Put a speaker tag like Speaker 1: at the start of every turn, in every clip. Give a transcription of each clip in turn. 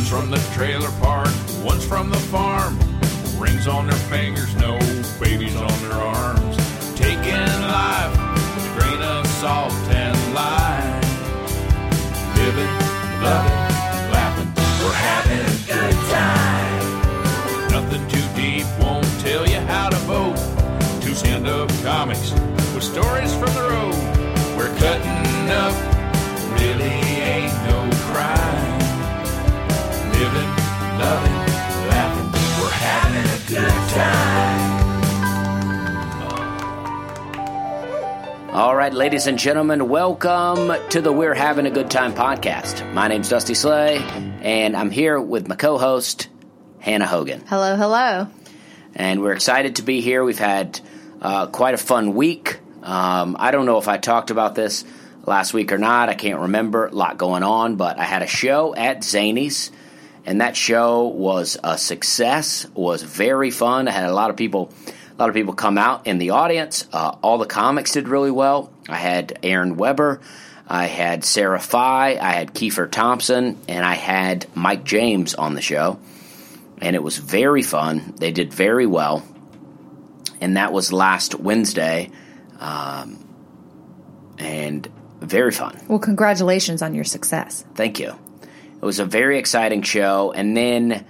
Speaker 1: One's from the trailer park, one's from the farm. Rings on their fingers, no babies on their arms. Taking life with a grain of salt and lime. Living, loving, laughing, we're having a good time. Nothing too deep, won't tell you how to vote. Two stand up comics with stories from the road. We're cutting up, loving, laughing, we're having a good time.
Speaker 2: All right, ladies and gentlemen, welcome to the We're Having a Good Time podcast. My name's Dusty Slay, and I'm here with my co host, Hannah Hogan.
Speaker 3: Hello, hello.
Speaker 2: And we're excited to be here. We've had uh, quite a fun week. Um, I don't know if I talked about this last week or not. I can't remember. A lot going on, but I had a show at Zany's, and that show was a success. Was very fun. I had a lot of people. A lot of people come out in the audience. Uh, all the comics did really well. I had Aaron Weber, I had Sarah Fye, I had Kiefer Thompson, and I had Mike James on the show. And it was very fun. They did very well. And that was last Wednesday. Um, and very fun.
Speaker 3: Well, congratulations on your success.
Speaker 2: Thank you. It was a very exciting show. And then,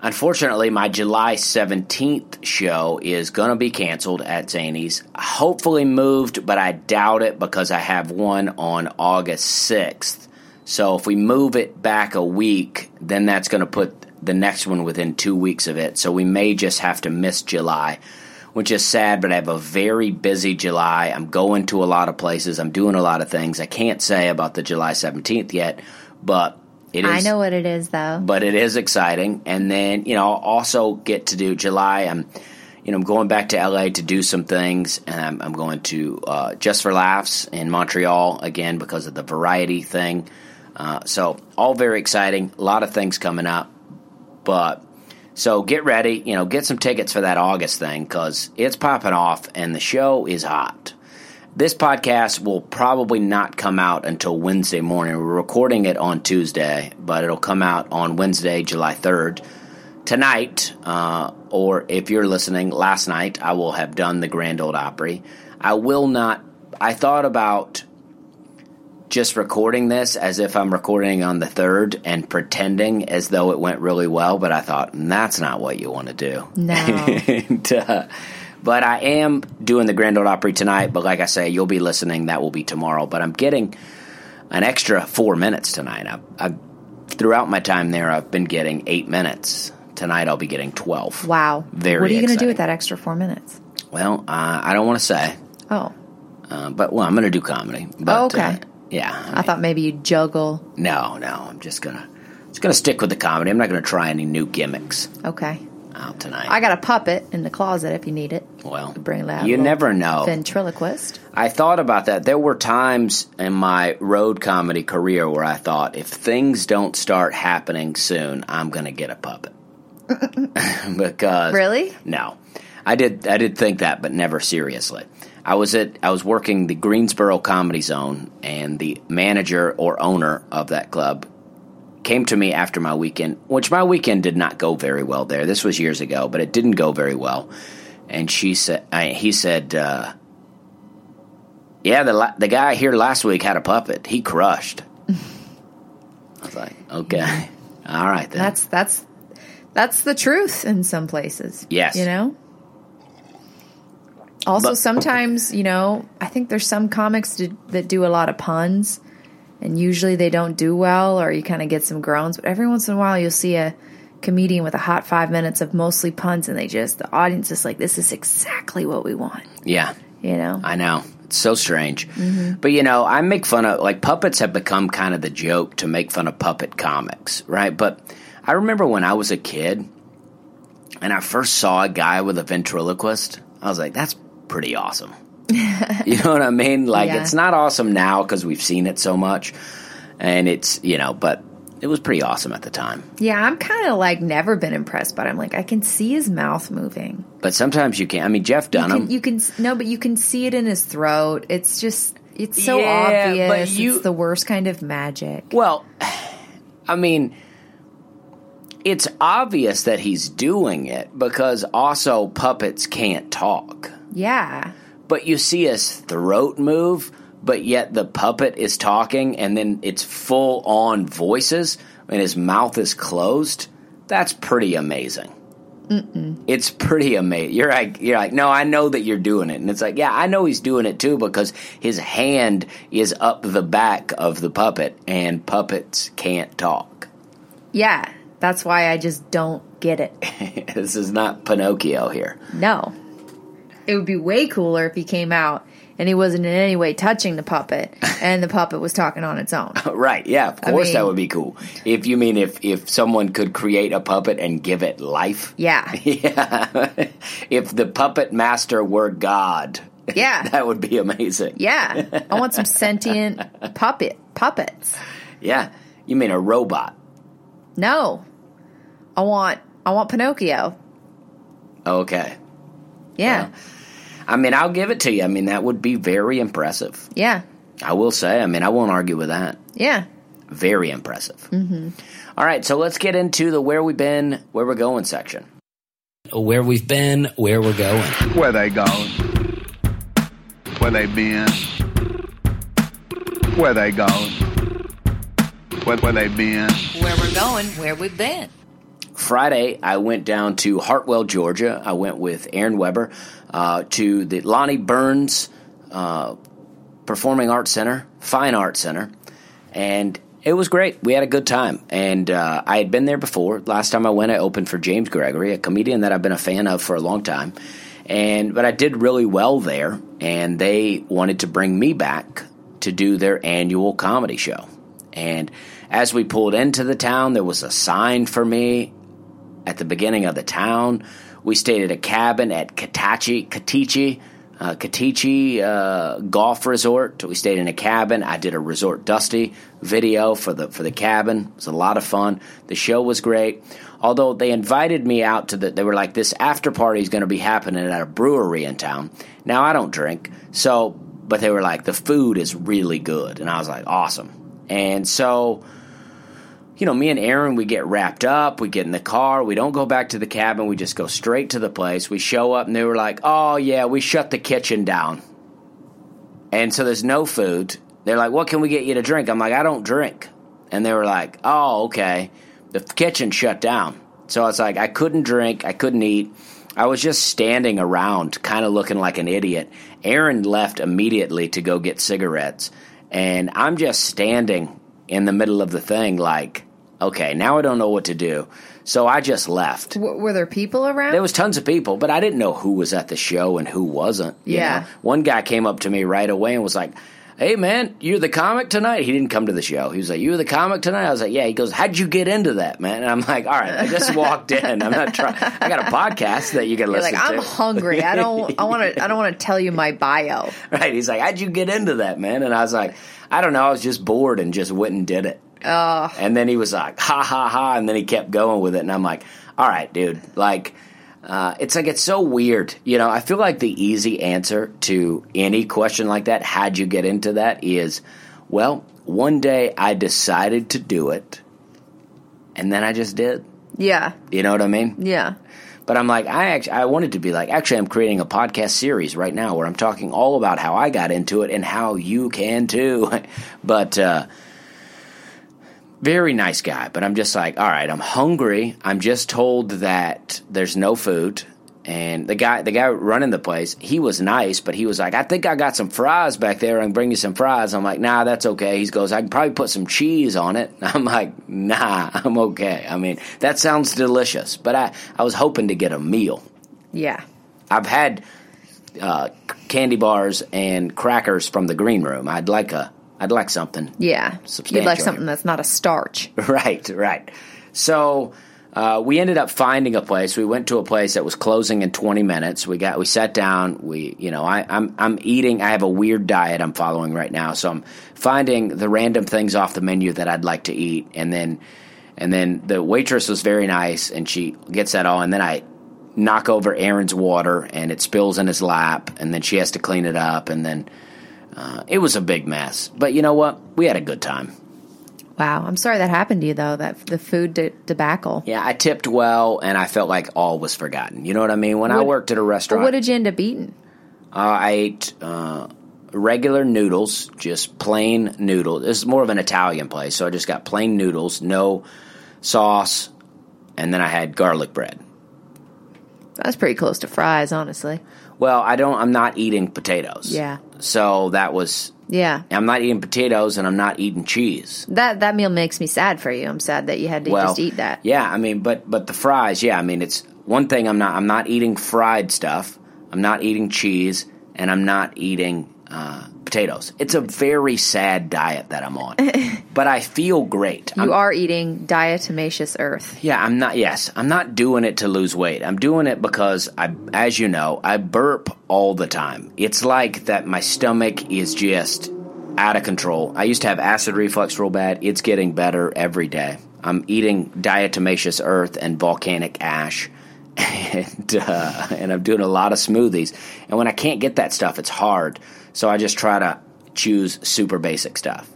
Speaker 2: unfortunately, my July 17th show is going to be canceled at Zany's. Hopefully moved, but I doubt it because I have one on August 6th. So if we move it back a week, then that's going to put the next one within two weeks of it. So we may just have to miss July, which is sad, but I have a very busy July. I'm going to a lot of places, I'm doing a lot of things. I can't say about the July 17th yet, but it is.
Speaker 3: I know what it is, though.
Speaker 2: But it is exciting. And then, you know, I'll also get to do July. I'm, you know, I'm going back to LA to do some things, and I'm, I'm going to uh, Just for Laughs in Montreal again because of the variety thing. Uh, so, all very exciting. A lot of things coming up. But so get ready, you know, get some tickets for that August thing because it's popping off and the show is hot. This podcast will probably not come out until Wednesday morning. We're recording it on Tuesday, but it'll come out on Wednesday, July 3rd. Tonight, uh, or if you're listening, last night, I will have done the Grand Ole Opry. I will not, I thought about just recording this as if I'm recording on the third and pretending as though it went really well, but I thought that's not what you want to do.
Speaker 3: No.
Speaker 2: and, uh, but I am doing the Grand Ole Opry tonight. But like I say, you'll be listening. That will be tomorrow. But I'm getting an extra four minutes tonight. I, I throughout my time there, I've been getting eight minutes. Tonight, I'll be getting twelve.
Speaker 3: Wow.
Speaker 2: Very
Speaker 3: What are you going to do with that extra four minutes?
Speaker 2: Well, uh, I don't want to say,
Speaker 3: Oh,
Speaker 2: uh, but well, I'm going to do comedy. But,
Speaker 3: Oh, okay.
Speaker 2: Yeah.
Speaker 3: I thought maybe you'd juggle.
Speaker 2: No, no. I'm just gonna just gonna stick with the comedy. I'm not gonna try any new gimmicks
Speaker 3: Okay.
Speaker 2: out tonight.
Speaker 3: I got a puppet in the closet if you need it.
Speaker 2: well,
Speaker 3: Bring that.
Speaker 2: you never know.
Speaker 3: Ventriloquist.
Speaker 2: I thought about that. There were times in my road comedy career where I thought, if things don't start happening soon, I'm gonna get a puppet. because
Speaker 3: Really?
Speaker 2: no, I did. I did think that, but never seriously. I was at. I was working the Greensboro Comedy Zone, and the manager or owner of that club came to me after my weekend, which my weekend did not go very well there. This was years ago, but it didn't go very well. And she said, I, he said, uh, "Yeah, the the guy here last week had a puppet. He crushed." I was like, "Okay, all right then."
Speaker 3: That's that's that's the truth in some places.
Speaker 2: Yes.
Speaker 3: You know. Also,
Speaker 2: But-
Speaker 3: sometimes you know, I think there's some comics do, that do a lot of puns, and usually they don't do well, or you kind of get some groans. But every once in a while, you'll see a comedian with a hot five minutes of mostly puns, and they just the audience is like, "This is exactly what we want."
Speaker 2: yeah,
Speaker 3: You know.
Speaker 2: I know. It's so strange. Mm-hmm. But you know, I make fun of like puppets have become kind of the joke to make fun of puppet comics, right? But I remember when I was a kid and I first saw a guy with a ventriloquist, I was like, that's pretty awesome. you know what I mean? Like
Speaker 3: Yeah.
Speaker 2: it's not awesome now because we've seen it so much and it's, you know, but it was pretty awesome at the time.
Speaker 3: Yeah, I'm kind of like never been impressed, but I'm like I can see his mouth moving.
Speaker 2: But sometimes you can't. I mean, Jeff
Speaker 3: You
Speaker 2: Dunham.
Speaker 3: can, you can no, but you can see it in his throat. It's just it's so
Speaker 2: Yeah, but
Speaker 3: obvious.
Speaker 2: you-
Speaker 3: it's the worst kind of magic.
Speaker 2: Well, I mean, it's obvious that he's doing it because also puppets can't talk.
Speaker 3: Yeah.
Speaker 2: But you see his throat move, but yet the puppet is talking and then it's full on voices and his mouth is closed. That's pretty amazing. Mm-mm. It's pretty amazing. You're like, you're like, no, I know that you're doing it, and it's like, yeah, I know he's doing it too because his hand is up the back of the puppet, and puppets can't talk.
Speaker 3: Yeah. That's why I just don't get it.
Speaker 2: this is not Pinocchio here.
Speaker 3: No. It would be way cooler if he came out and he wasn't in any way touching the puppet and the puppet was talking on its own.
Speaker 2: right, yeah, of
Speaker 3: I
Speaker 2: course that would be cool. If you mean if if someone could create a puppet and give it life.
Speaker 3: Yeah.
Speaker 2: Yeah. if the puppet master were God.
Speaker 3: Yeah.
Speaker 2: that would be amazing.
Speaker 3: Yeah. I want some sentient puppet puppets.
Speaker 2: Yeah. You mean a robot.
Speaker 3: No. I want I want Pinocchio.
Speaker 2: Okay.
Speaker 3: Yeah.
Speaker 2: I mean, I'll give it to you. I mean, that would be very impressive.
Speaker 3: Yeah.
Speaker 2: I will say. I mean, I won't argue with that.
Speaker 3: Yeah.
Speaker 2: Very impressive. Mm-hmm. right, so let's get into the where we've been, where we're going section.
Speaker 4: Where we've been, where we're going.
Speaker 5: Where they going? Where they been? Where they going? Where, where they been?
Speaker 6: Where we're going, where we've been.
Speaker 2: Friday, I went down to Hartwell, Georgia. I went with Aaron Weber uh, to the Lonnie Burns uh, Performing Arts Center, Fine Arts Center, and it was great. We had a good time, and uh, I had been there before. Last time I went, I opened for James Gregory, a comedian that I've been a fan of for a long time, and but I did really well there, and they wanted to bring me back to do their annual comedy show. And as we pulled into the town, there was a sign for me at the beginning of the town. We stayed at a cabin at Katachi, Katichi, uh, Katichi uh, Golf Resort. We stayed in a cabin. I did a Resort Dusty video for the for the cabin. It was a lot of fun. The show was great. Although they invited me out to the, they were like, this after party is going to be happening at a brewery in town. Now I don't drink, so but they were like, the food is really good, and I was like, awesome. And so you know, me and Aaron, we get wrapped up, we get in the car, we don't go back to the cabin, we just go straight to the place. We show up and they were like, oh, yeah, we shut the kitchen down. And so there's no food. They're like, what can we get you to drink? I'm like, I don't drink. And they were like, oh, okay. The kitchen shut down. So I was like, I couldn't drink, I couldn't eat. I was just standing around, kind of looking like an idiot. Aaron left immediately to go get cigarettes. And I'm just standing in the middle of the thing, like, okay, now I don't know what to do. So I just left.
Speaker 3: W- were there people around?
Speaker 2: There was tons of people, but I didn't know who was at the show and who wasn't. you
Speaker 3: Yeah.
Speaker 2: know? One guy came up to me right away and was like, Hey man, you're the comic tonight? He didn't come to the show. He was like, "You're the comic tonight? I was like, Yeah. He goes, How'd you get into that, man? And I'm like, All right, I just walked in. I'm not trying I got a podcast that you can
Speaker 3: You're
Speaker 2: listen
Speaker 3: like, I'm hungry. I don't I want to I don't want to tell you my bio.
Speaker 2: Right. He's like, How'd you get into that, man? And I was like, I don't know, I was just bored and just went and did it.
Speaker 3: Oh,
Speaker 2: And then he was like, ha ha ha, and then he kept going with it, and I'm like, all right, dude, like, uh, it's like it's so weird, you know. I feel like the easy answer to any question like that, how'd you get into that, is, well, one day I decided to do it, and then I just did.
Speaker 3: yeah.
Speaker 2: You know what I mean?
Speaker 3: Yeah.
Speaker 2: But I'm like, I actually, I wanted to be like, actually, I'm creating a podcast series right now where I'm talking all about how I got into it and how you can too. but uh, very nice guy. But I'm just like, all right, I'm hungry. I'm just told that there's no food. And the guy, the guy running the place, he was nice, but he was like, "I think I got some fries back there. I can bring you some fries." I'm like, "Nah, that's okay." He goes, "I can probably put some cheese on it." I'm like, "Nah, I'm okay." I mean, that sounds delicious, but I, I was hoping to get a meal.
Speaker 3: Yeah.
Speaker 2: I've had uh, candy bars and crackers from the green room. I'd like a, I'd like something.
Speaker 3: Yeah.
Speaker 2: Substantial.
Speaker 3: You'd like something that's not a starch.
Speaker 2: Right, right. So uh, we ended up finding a place. We went to a place that was closing in 20 minutes. We got we sat down. We you know I, I'm I'm eating. I have a weird diet I'm following right now, so I'm finding the random things off the menu that I'd like to eat, and then and then the waitress was very nice, and she gets that all, and then I knock over Aaron's water, and it spills in his lap, and then she has to clean it up, and then uh, it was a big mess. But you know what? We had a good time.
Speaker 3: Wow, I'm sorry that happened to you though. That the food de- debacle.
Speaker 2: Yeah, I tipped well, and I felt like all was forgotten. You know what I mean? When I worked at a restaurant,
Speaker 3: What did you end up eating?
Speaker 2: Uh, I ate uh, regular noodles, just plain noodles. This is more of an Italian place, so I just got plain noodles, no sauce, and then I had garlic bread.
Speaker 3: That's pretty close to fries, honestly.
Speaker 2: Well, I don't. I'm not eating potatoes.
Speaker 3: Yeah.
Speaker 2: So that was.
Speaker 3: Yeah,
Speaker 2: I'm not eating potatoes, and I'm not eating cheese.
Speaker 3: that that meal makes me sad for you. I'm sad that you had to
Speaker 2: well,
Speaker 3: just eat that.
Speaker 2: Yeah, I mean, but but the fries, yeah, I mean, it's one thing. I'm not. I'm not eating fried stuff. I'm not eating cheese, and I'm not eating uh, potatoes. It's a very sad diet that I'm on, but I feel great.
Speaker 3: You
Speaker 2: I'm,
Speaker 3: are eating diatomaceous earth.
Speaker 2: Yeah, I'm not. Yes, I'm not doing it to lose weight. I'm doing it because I, as you know, I burp all the time. It's like that. My stomach is just out of control. I used to have acid reflux real bad. It's getting better every day. I'm eating diatomaceous earth and volcanic ash, and uh, and I'm doing a lot of smoothies. And when I can't get that stuff, it's hard. So I just try to choose super basic stuff.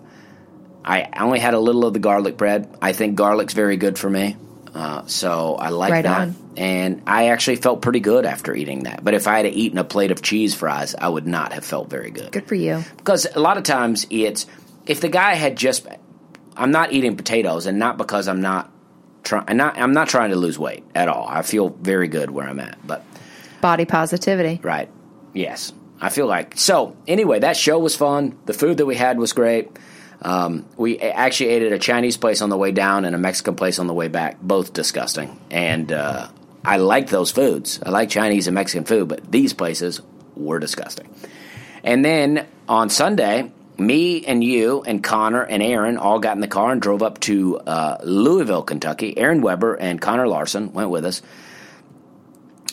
Speaker 2: I only had a little of the garlic bread. I think garlic's very good for me. Uh, so I like
Speaker 3: Right
Speaker 2: that.
Speaker 3: on.
Speaker 2: And I actually felt pretty good after eating that. But if I had eaten a plate of cheese fries, I would not have felt very good.
Speaker 3: Good for you.
Speaker 2: Because a lot of times it's if the guy had just I'm not eating potatoes and not because I'm not trying not I'm not trying to lose weight at all. I feel very good where I'm at. But
Speaker 3: Body positivity.
Speaker 2: Right. Yes. I feel like so. Anyway, that show was fun. The food that we had was great. Um, we actually ate at a Chinese place on the way down and a Mexican place on the way back. Both disgusting. And uh, I like those foods. I like Chinese and Mexican food, but these places were disgusting. And then on Sunday, me and you and Connor and Aaron all got in the car and drove up to uh, Louisville, Kentucky. Aaron Weber and Connor Larson went with us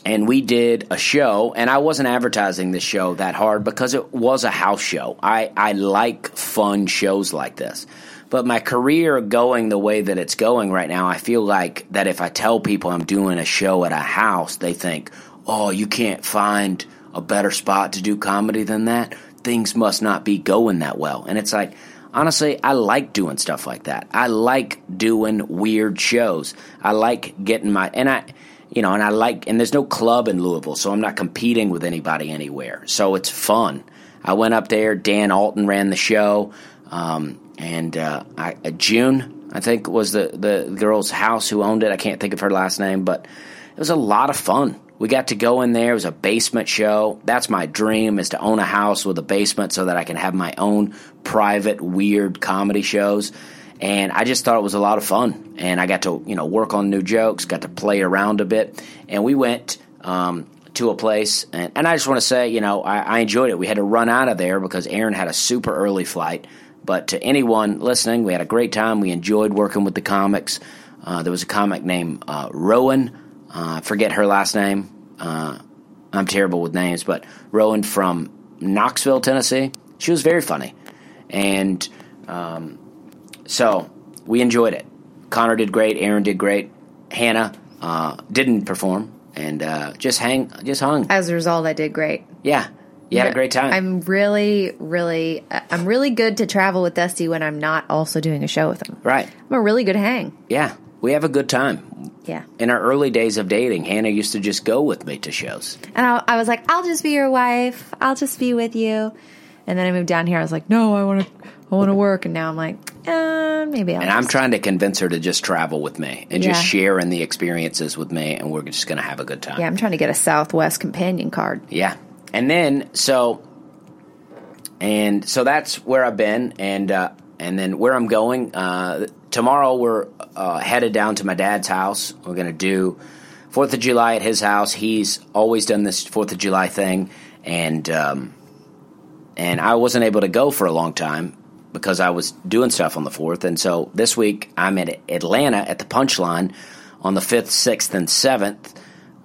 Speaker 2: and we did a show and i wasn't advertising this show that hard because it was a house show i, I like fun shows like this but my career going the way that it's going right now i feel like that if i tell people i'm doing a show at a house they think oh you can't find a better spot to do comedy than that things must not be going that well and it's like honestly, I like doing stuff like that. I like doing weird shows. I like getting my and I you know, and I like and there's no club in Louisville, so I'm not competing with anybody anywhere. So it's fun. I went up there, Dan Alton ran the show. Um, and uh, I, uh, June, I think, was the, the girl's house who owned it. I can't think of her last name, but it was a lot of fun. We got to go in there. It was a basement show. That's my dream is to own a house with a basement so that I can have my own private weird comedy shows. And I just thought it was a lot of fun. And I got to, you know, work on new jokes, got to play around a bit. And we went um, to a place. And, and I just want to say, you know, I, I enjoyed it. We had to run out of there because Aaron had a super early flight. But to anyone listening, we had a great time. We enjoyed working with the comics. Uh, there was a comic named uh, Rowan. Uh, forget her last name. Uh, I'm terrible with names, but Rowan from Knoxville, Tennessee. She was very funny. And um, so we enjoyed it. Connor did great. Aaron did great. Hannah uh, didn't perform and uh, just hang, just hung.
Speaker 3: As a result, I did great.
Speaker 2: Yeah, you had a great time.
Speaker 3: I'm really, really, I'm really good to travel with Dusty when I'm not also doing a show with him.
Speaker 2: right?
Speaker 3: I'm a really good hang.
Speaker 2: Yeah, we have a good time.
Speaker 3: Yeah.
Speaker 2: In our early days of dating, Hannah used to just go with me to shows.
Speaker 3: And I, I was like, I'll just be your wife. I'll just be with you. And then I moved down here. I was like, no, I want to, I want to work. And now I'm like, uh, maybe I'll.
Speaker 2: And I'm trying to convince her to just travel with me and just share in the experiences with me, and we're just going to have a good time.
Speaker 3: Yeah, I'm trying to get a Southwest companion card.
Speaker 2: Yeah. And then so and so that's where I've been and uh and then where I'm going uh tomorrow we're uh headed down to my dad's house. We're going to do 4th of July at his house. He's always done this 4th of July thing and um and I wasn't able to go for a long time because I was doing stuff on the 4th and so this week I'm in Atlanta at the Punchline on the 5th, 6th and 7th.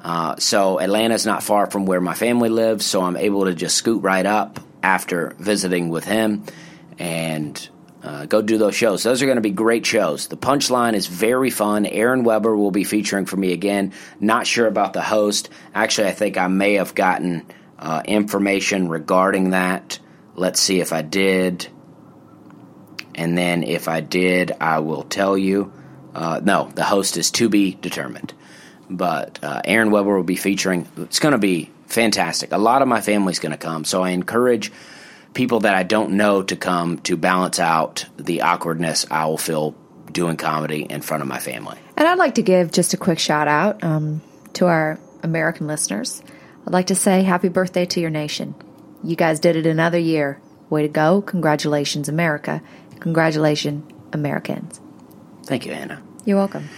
Speaker 2: Uh, so Atlanta's not far from where my family lives, so I'm able to just scoot right up after visiting with him and uh, go do those shows. Those are going to be great shows. The punchline is very fun. Aaron Weber will be featuring for me again. Not sure about the host. Actually, I think I may have gotten uh, information regarding that. Let's see if I did. And then if I did, I will tell you. Uh, no, the host is to be determined. But uh, Aaron Weber will be featuring. It's going to be fantastic. A lot of my family's going to come, so I encourage people that I don't know to come to balance out the awkwardness I will feel doing comedy in front of my family.
Speaker 3: And I'd like to give just a quick shout out um, to our American listeners. I'd like to say happy birthday to your nation. You guys did it another year. Way to go. Congratulations, America. Congratulations, Americans.
Speaker 2: Thank you, Anna.
Speaker 3: You're welcome.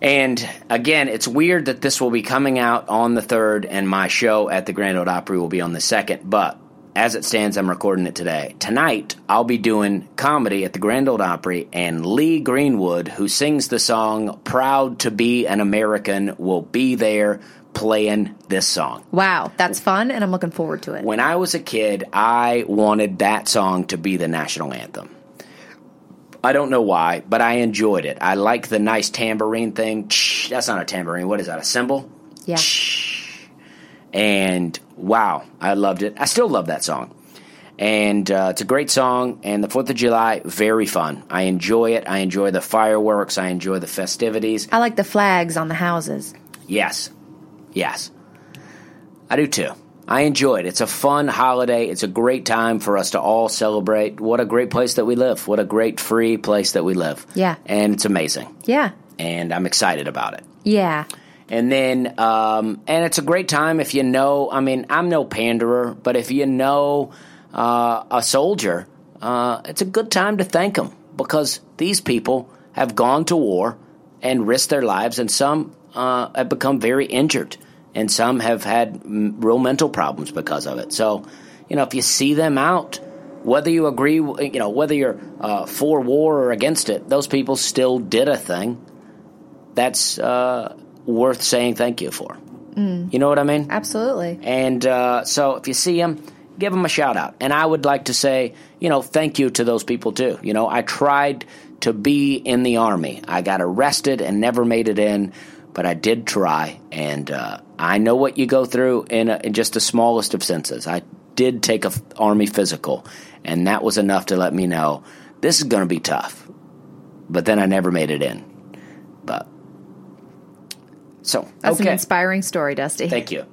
Speaker 2: And again, it's weird that this will be coming out on the 3rd and my show at the Grand Ole Opry will be on the 2nd, but as it stands, I'm recording it today. Tonight, I'll be doing comedy at the Grand Ole Opry, and Lee Greenwood, who sings the song Proud to Be an American, will be there playing this song.
Speaker 3: Wow, that's fun, and I'm looking forward to it.
Speaker 2: When I was a kid, I wanted that song to be the national anthem. I don't know why, but I enjoyed it. I like the nice tambourine thing. That's not a tambourine. What is that? A cymbal?
Speaker 3: Yeah.
Speaker 2: And wow, I loved it. I still love that song. And uh, it's a great song. And the 4th of July, very fun. I enjoy it. I enjoy the fireworks. I enjoy the festivities.
Speaker 3: I like the flags on the houses.
Speaker 2: Yes. Yes. I do too. I enjoy it. It's a fun holiday. It's a great time for us to all celebrate. What a great place that we live. What a great free place that we live.
Speaker 3: Yeah.
Speaker 2: And it's amazing.
Speaker 3: Yeah.
Speaker 2: And I'm excited about it.
Speaker 3: Yeah.
Speaker 2: And then, um, and it's a great time if you know. I mean, I'm no panderer, but if you know uh, a soldier, uh, it's a good time to thank them because these people have gone to war and risked their lives, and some uh, have become very injured, and some have had mm, real mental problems because of it. So, you know, if you see them out, whether you agree, you know, whether you're uh, for war or against it, those people still did a thing. That's uh, worth saying thank you for. You know what I mean?
Speaker 3: Absolutely.
Speaker 2: And uh, so if you see them, give them a shout out. And I would like to say, you know, thank you to those people too. You know, I tried to be in the Army. I got arrested and never made it in, but I did try. And uh, I know what you go through in, a, in just the smallest of senses. I did take a f- Army physical, and that was enough to let me know this is going to be tough. But then I never made it in. But so
Speaker 3: That's
Speaker 2: okay.
Speaker 3: an inspiring story, Dusty.
Speaker 2: Thank you.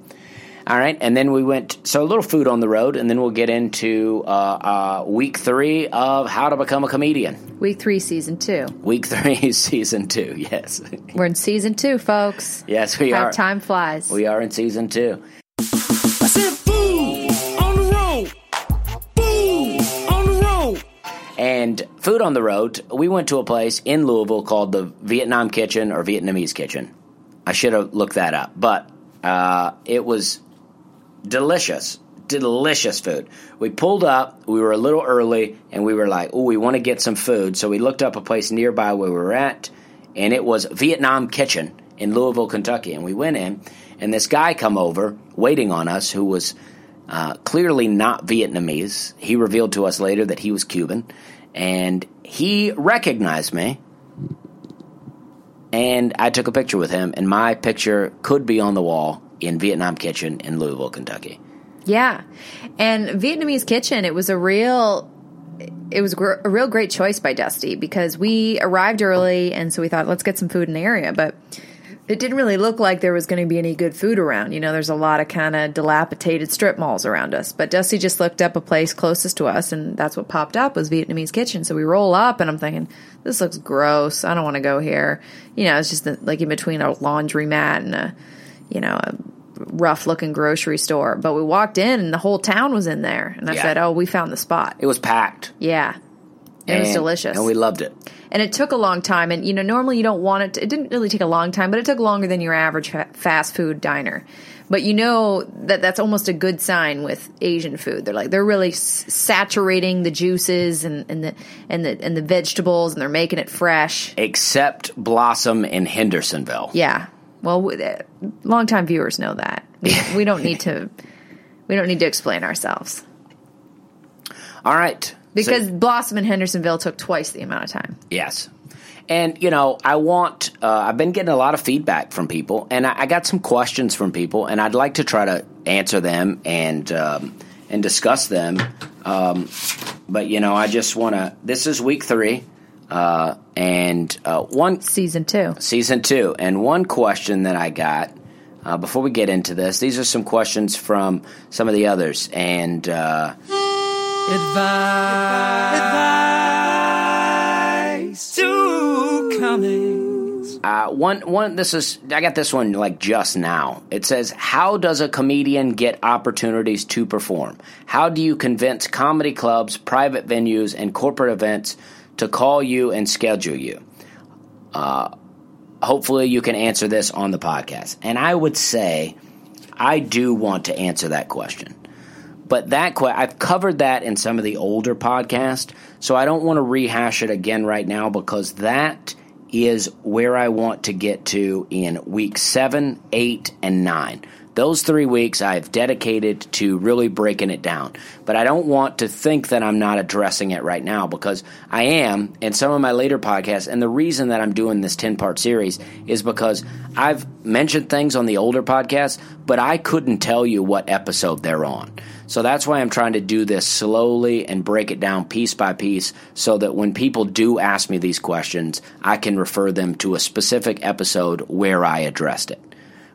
Speaker 2: All right, and then we went so a little food on the road, and then we'll get into uh, uh, week three of how to become a comedian.
Speaker 3: Week three, season two.
Speaker 2: Week three, season two. Yes,
Speaker 3: We're in season two, folks.
Speaker 2: yes, we
Speaker 3: How
Speaker 2: are.
Speaker 3: time flies.
Speaker 2: We are in season two.
Speaker 7: I said food on the road. Food on the road.
Speaker 2: And food on the road, we went to a place in Louisville called the Vietnam Kitchen or Vietnamese Kitchen. I should have looked that up, but uh, it was delicious, delicious food. We pulled up, we were a little early, and we were like, oh, we want to get some food. So we looked up a place nearby where we were at, and it was Vietnam Kitchen in Louisville, Kentucky. And we went in, and this guy come over waiting on us who was uh, clearly not Vietnamese. He revealed to us later that he was Cuban, and he recognized me. And I took a picture with him, and my picture could be on the wall in Vietnam Kitchen in Louisville, Kentucky.
Speaker 3: Yeah, and Vietnamese kitchen. It was a real, it was a real great choice by Dusty because we arrived early, and so we thought let's get some food in the area, but it didn't really look like there was going to be any good food around. You know, there's a lot of kind of dilapidated strip malls around us. But Dusty just looked up a place closest to us, and that's what popped up was Vietnamese kitchen. So we roll up, and I'm thinking, this looks gross. I don't want to go here. You know, it's just like in between a laundromat and a, you know, a rough looking grocery store. But we walked in, and the whole town was in there, and I
Speaker 2: Yeah.
Speaker 3: said, oh, we found the spot.
Speaker 2: It was packed.
Speaker 3: Yeah. It was delicious.
Speaker 2: And we loved it.
Speaker 3: And it took a long time. And, you know, normally you don't want it to, it didn't really take a long time, but it took longer than your average fa- fast food diner. But you know that that's almost a good sign with Asian food. They're like, they're really s- saturating the juices and, and the, and the, and the vegetables and they're making it fresh.
Speaker 2: Except Blossom in Hendersonville.
Speaker 3: Yeah. Well, uh, longtime viewers know that. We, we don't need to, we don't need to explain ourselves.
Speaker 2: All right.
Speaker 3: Because
Speaker 2: So-
Speaker 3: Blossom and Hendersonville took twice the amount of time.
Speaker 2: Yes. And, you know, I want, uh, I've been getting a lot of feedback from people, and I, I got some questions from people, and I'd like to try to answer them and, um, and discuss them um, but you know, I just want to. This is week three, uh, and uh, one
Speaker 3: Season two.
Speaker 2: season two, and one question that I got uh, before we get into this. These are some questions from some of the others, and uh,
Speaker 7: Advice to comics.
Speaker 2: Uh, one, one. This is. I got this one like just now. It says, "How does a comedian get opportunities to perform? How do you convince comedy clubs, private venues, and corporate events to call you and schedule you?" Uh, hopefully, you can answer this on the podcast. And I would say, I do want to answer that question. But that que- I've covered that in some of the older podcasts, so I don't want to rehash it again right now because that is where I want to get to in week seven, eight, and nine. Those three weeks I've dedicated to really breaking it down. But I don't want to think that I'm not addressing it right now because I am in some of my later podcasts. And the reason that I'm doing this 10 part series is because I've mentioned things on the older podcasts, but I couldn't tell you what episode they're on. So that's why I'm trying to do this slowly and break it down piece by piece so that when people do ask me these questions, I can refer them to a specific episode where I addressed it.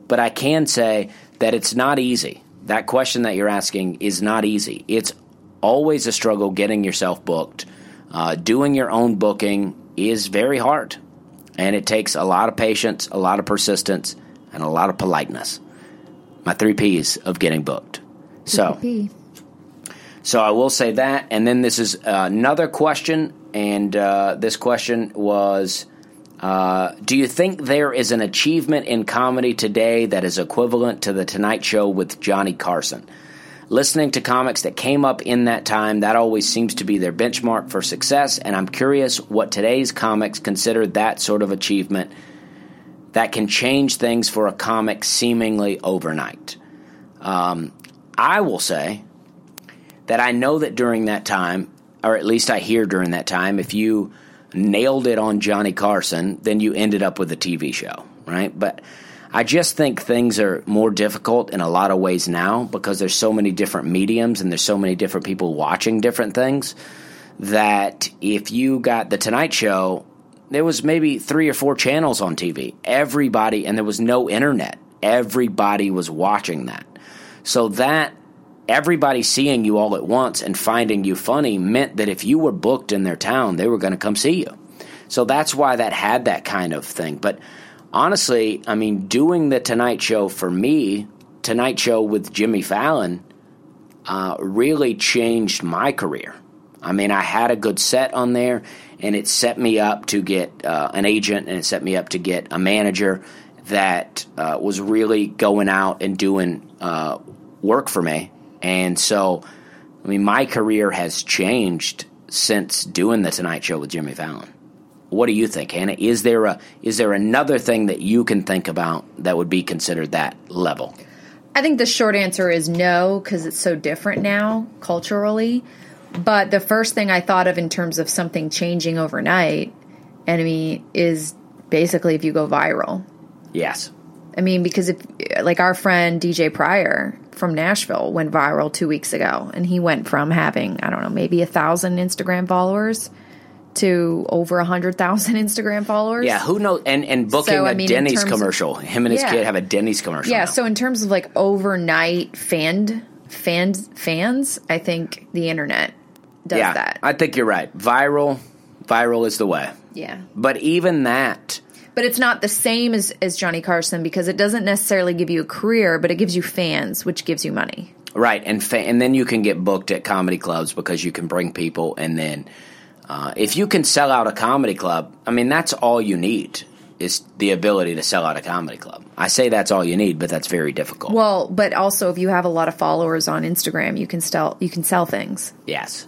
Speaker 2: But I can say that it's not easy. That question that you're asking is not easy. It's always a struggle getting yourself booked. Uh, doing your own booking is very hard, and it takes a lot of patience, a lot of persistence, and a lot of politeness. My three P's of getting booked. So. So I will say that, and then this is another question, and uh, this question was: uh, Do you think there is an achievement in comedy today that is equivalent to the Tonight Show with Johnny Carson? Listening to comics that came up in that time, that always seems to be their benchmark for success, and I'm curious what today's comics consider that sort of achievement that can change things for a comic seemingly overnight. Um, I will say that I know that during that time, or at least I hear during that time, if you nailed it on Johnny Carson, then you ended up with a TV show, right? But I just think things are more difficult in a lot of ways now because there's so many different mediums and there's so many different people watching different things that if you got the Tonight Show, there was maybe three or four channels on TV. Everybody, and there was no internet. Everybody was watching that. So that everybody seeing you all at once and finding you funny meant that if you were booked in their town, they were going to come see you. So that's why that had that kind of thing. But honestly, I mean, doing the Tonight Show for me, Tonight Show with Jimmy Fallon, uh, really changed my career. I mean, I had a good set on there, and it set me up to get uh, an agent, and it set me up to get a manager that uh, was really going out and doing uh, work for me. And so, I mean, my career has changed since doing the Tonight Show with Jimmy Fallon. What do you think, Hannah? Is there a is there another thing that you can think about that would be considered that level?
Speaker 3: I think the short answer is no, because it's so different now culturally. But the first thing I thought of in terms of something changing overnight, enemy, is basically if you go viral.
Speaker 2: Yes.
Speaker 3: I mean, because if, like, our friend DJ Pryor from Nashville went viral two weeks ago, and he went from having, I don't know, maybe a thousand Instagram followers to over a hundred thousand Instagram followers.
Speaker 2: Yeah, who knows? And and booking
Speaker 3: So, I mean,
Speaker 2: Denny's
Speaker 3: terms of-
Speaker 2: commercial. Him and his
Speaker 3: Yeah.
Speaker 2: kid have a Denny's commercial.
Speaker 3: Yeah,
Speaker 2: now.
Speaker 3: so in terms of like overnight fan fans fans, I think the internet does
Speaker 2: yeah,
Speaker 3: that.
Speaker 2: I think you're right. Viral, viral is the way.
Speaker 3: yeah.
Speaker 2: But even that,
Speaker 3: But it's not the same as, as Johnny Carson because it doesn't necessarily give you a career, but it gives you fans, which gives you money.
Speaker 2: right? And fa- and then you can get booked at comedy clubs because you can bring people, and then uh, if you can sell out a comedy club, I mean, that's all you need is the ability to sell out a comedy club. I say that's all you need, but that's very difficult.
Speaker 3: Well, but also if you have a lot of followers on Instagram, you can sell you can sell things.
Speaker 2: Yes.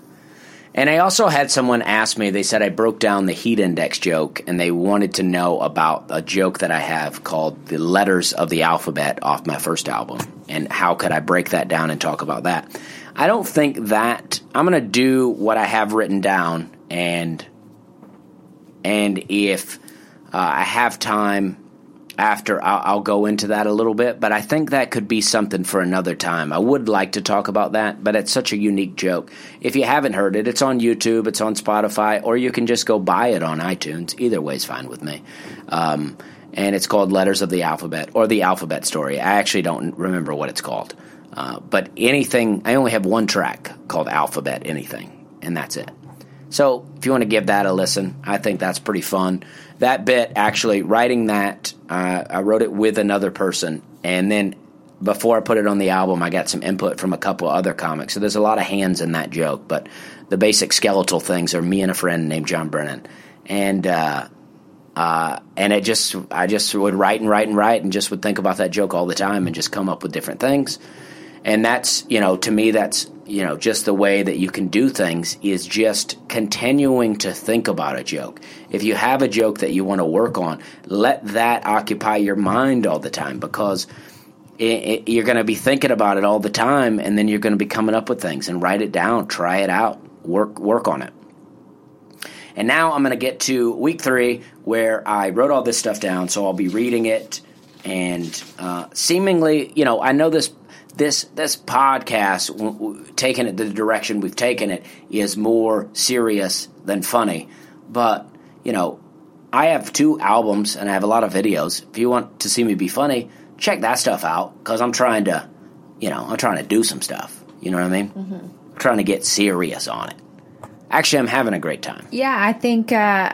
Speaker 2: And I also had someone ask me, they said I broke down the heat index joke, and they wanted to know about a joke that I have called the letters of the alphabet off my first album, and how could I break that down and talk about that. I don't think that I'm going to do what I have written down, and and if uh, I have time, after I'll, I'll go into that a little bit, but I think that could be something for another time. I would like to talk about that, but it's such a unique joke. If you haven't heard it, it's on YouTube, it's on Spotify, or you can just go buy it on iTunes. Either way is fine with me. Um, and it's called Letters of the Alphabet or the Alphabet Story. I actually don't remember what it's called. Uh, but anything, I only have one track called Alphabet Anything, and that's it. So if you want to give that a listen, I think that's pretty fun. That bit, actually, writing that, uh, I wrote it with another person, and then before I put it on the album, I got some input from a couple other comics. So there's a lot of hands in that joke, but the basic skeletal things are me and a friend named John Brennan, and uh, uh, and it just I just would write and write and write, and just would think about that joke all the time, and just come up with different things. And that's you know to me that's you know just the way that you can do things is just continuing to think about a joke. If you have a joke that you want to work on, let that occupy your mind all the time because it, it, you're going to be thinking about it all the time, and then you're going to be coming up with things and write it down, try it out, work work on it. And now I'm going to get to week three where I wrote all this stuff down, so I'll be reading it and uh, seemingly, you know, I know this this this podcast, w- w- taking it the direction we've taken it, is more serious than funny. But you know, I have two albums and I have a lot of videos. If you want to see me be funny, check that stuff out because I'm trying to, you know, I'm trying to do some stuff. You know what I mean? I'm trying to get serious on it. Actually, I'm having a great time.
Speaker 3: Yeah, I think uh,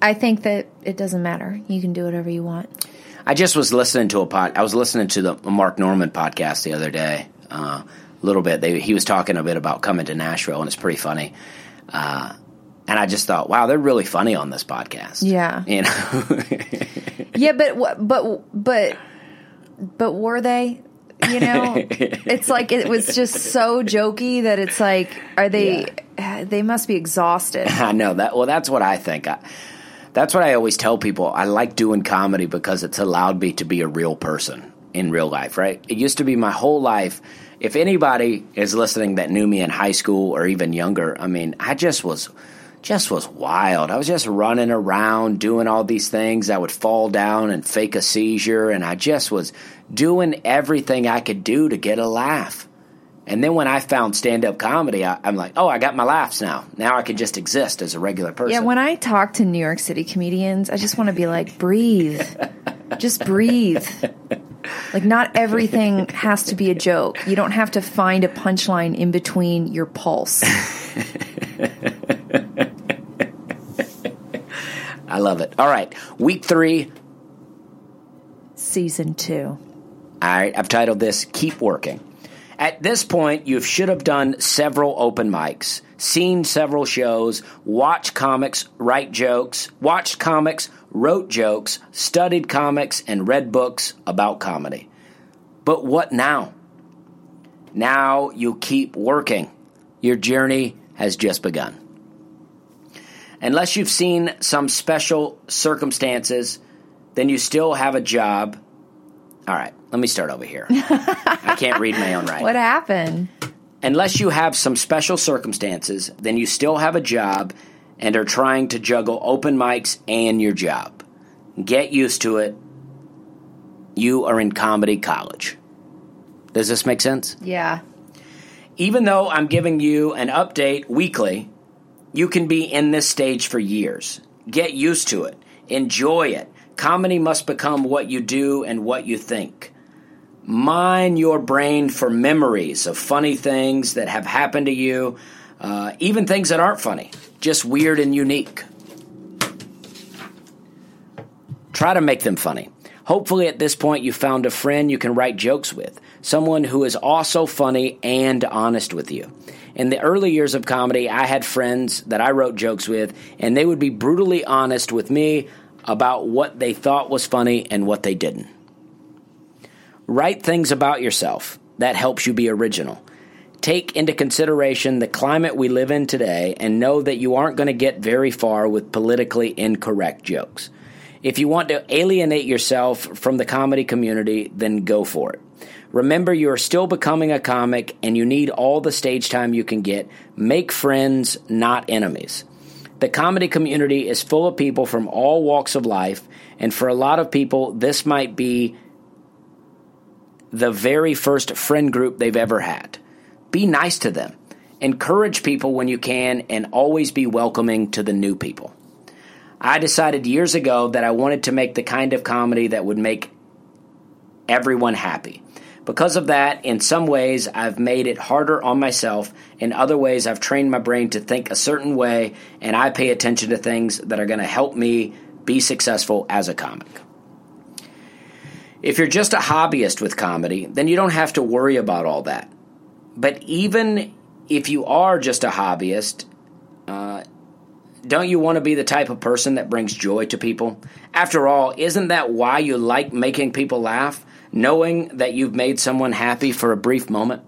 Speaker 3: I think that it doesn't matter. You can do whatever you want.
Speaker 2: I just was listening to a pod. I was listening to the Mark Normand podcast the other day. Uh, a little bit. They, he was talking a bit about coming to Nashville, and it's pretty funny. Uh, and I just thought, wow, they're really funny on this podcast.
Speaker 3: Yeah.
Speaker 2: You know,
Speaker 3: Yeah, but but but but were they? You know, it's like it was just so jokey that it's like, are they? They must be exhausted.
Speaker 2: I know that. Well, that's what I think. I, that's what I always tell people. I like doing comedy because it's allowed me to be a real person in real life, right? It used to be my whole life. If anybody is listening that knew me in high school or even younger, I mean, I just was just was wild. I was just running around doing all these things. I would fall down and fake a seizure and I just was doing everything I could do to get a laugh. And then when I found stand up comedy, I, I'm like, oh, I got my laughs now. Now I can just exist as a regular person.
Speaker 3: Yeah, when I talk to New York City comedians, I just want to be like, breathe. just breathe. Like, not everything has to be a joke. You don't have to find a punchline in between your pulse.
Speaker 2: I love it. All right, week three.
Speaker 3: Season two.
Speaker 2: All right, I've titled this "Keep Working." At this point, you should have done several open mics, seen several shows, watched comics, write jokes, watched comics, wrote jokes, studied comics, and read books about comedy. But what now? Now you keep working. Your journey has just begun. Unless you've seen some special circumstances, then you still have a job. All right, let me start over here. I can't read my own writing.
Speaker 3: What happened?
Speaker 2: Unless you have some special circumstances, then you still have a job and are trying to juggle open mics and your job. Get used to it. You are in comedy college. Does this make sense?
Speaker 3: Yeah.
Speaker 2: Even though I'm giving you an update weekly, you can be in this stage for years. Get used to it. Enjoy it. Comedy must become what you do and what you think. Mine your brain for memories of funny things that have happened to you, uh, even things that aren't funny, just weird and unique. Try to make them funny. Hopefully, at this point, you found a friend you can write jokes with, someone who is also funny and honest with you. In the early years of comedy, I had friends that I wrote jokes with, and they would be brutally honest with me about what they thought was funny and what they didn't. Write things about yourself. That helps you be original. Take into consideration the climate we live in today and know that you aren't going to get very far with politically incorrect jokes. If you want to alienate yourself from the comedy community, then go for it. Remember, you are still becoming a comic and you need all the stage time you can get. Make friends, not enemies. The comedy community is full of people from all walks of life, and for a lot of people, this might be the very first friend group they've ever had. Be nice to them. Encourage people when you can, and always be welcoming to the new people. I decided years ago that I wanted to make the kind of comedy that would make everyone happy. Because of that, in some ways, I've made it harder on myself. In other ways, I've trained my brain to think a certain way, and I pay attention to things that are going to help me be successful as a comic. If you're just a hobbyist with comedy, then you don't have to worry about all that. But even if you are just a hobbyist, uh, don't you want to be the type of person that brings joy to people? After all, isn't that why you like making people laugh? Knowing that you've made someone happy for a brief moment?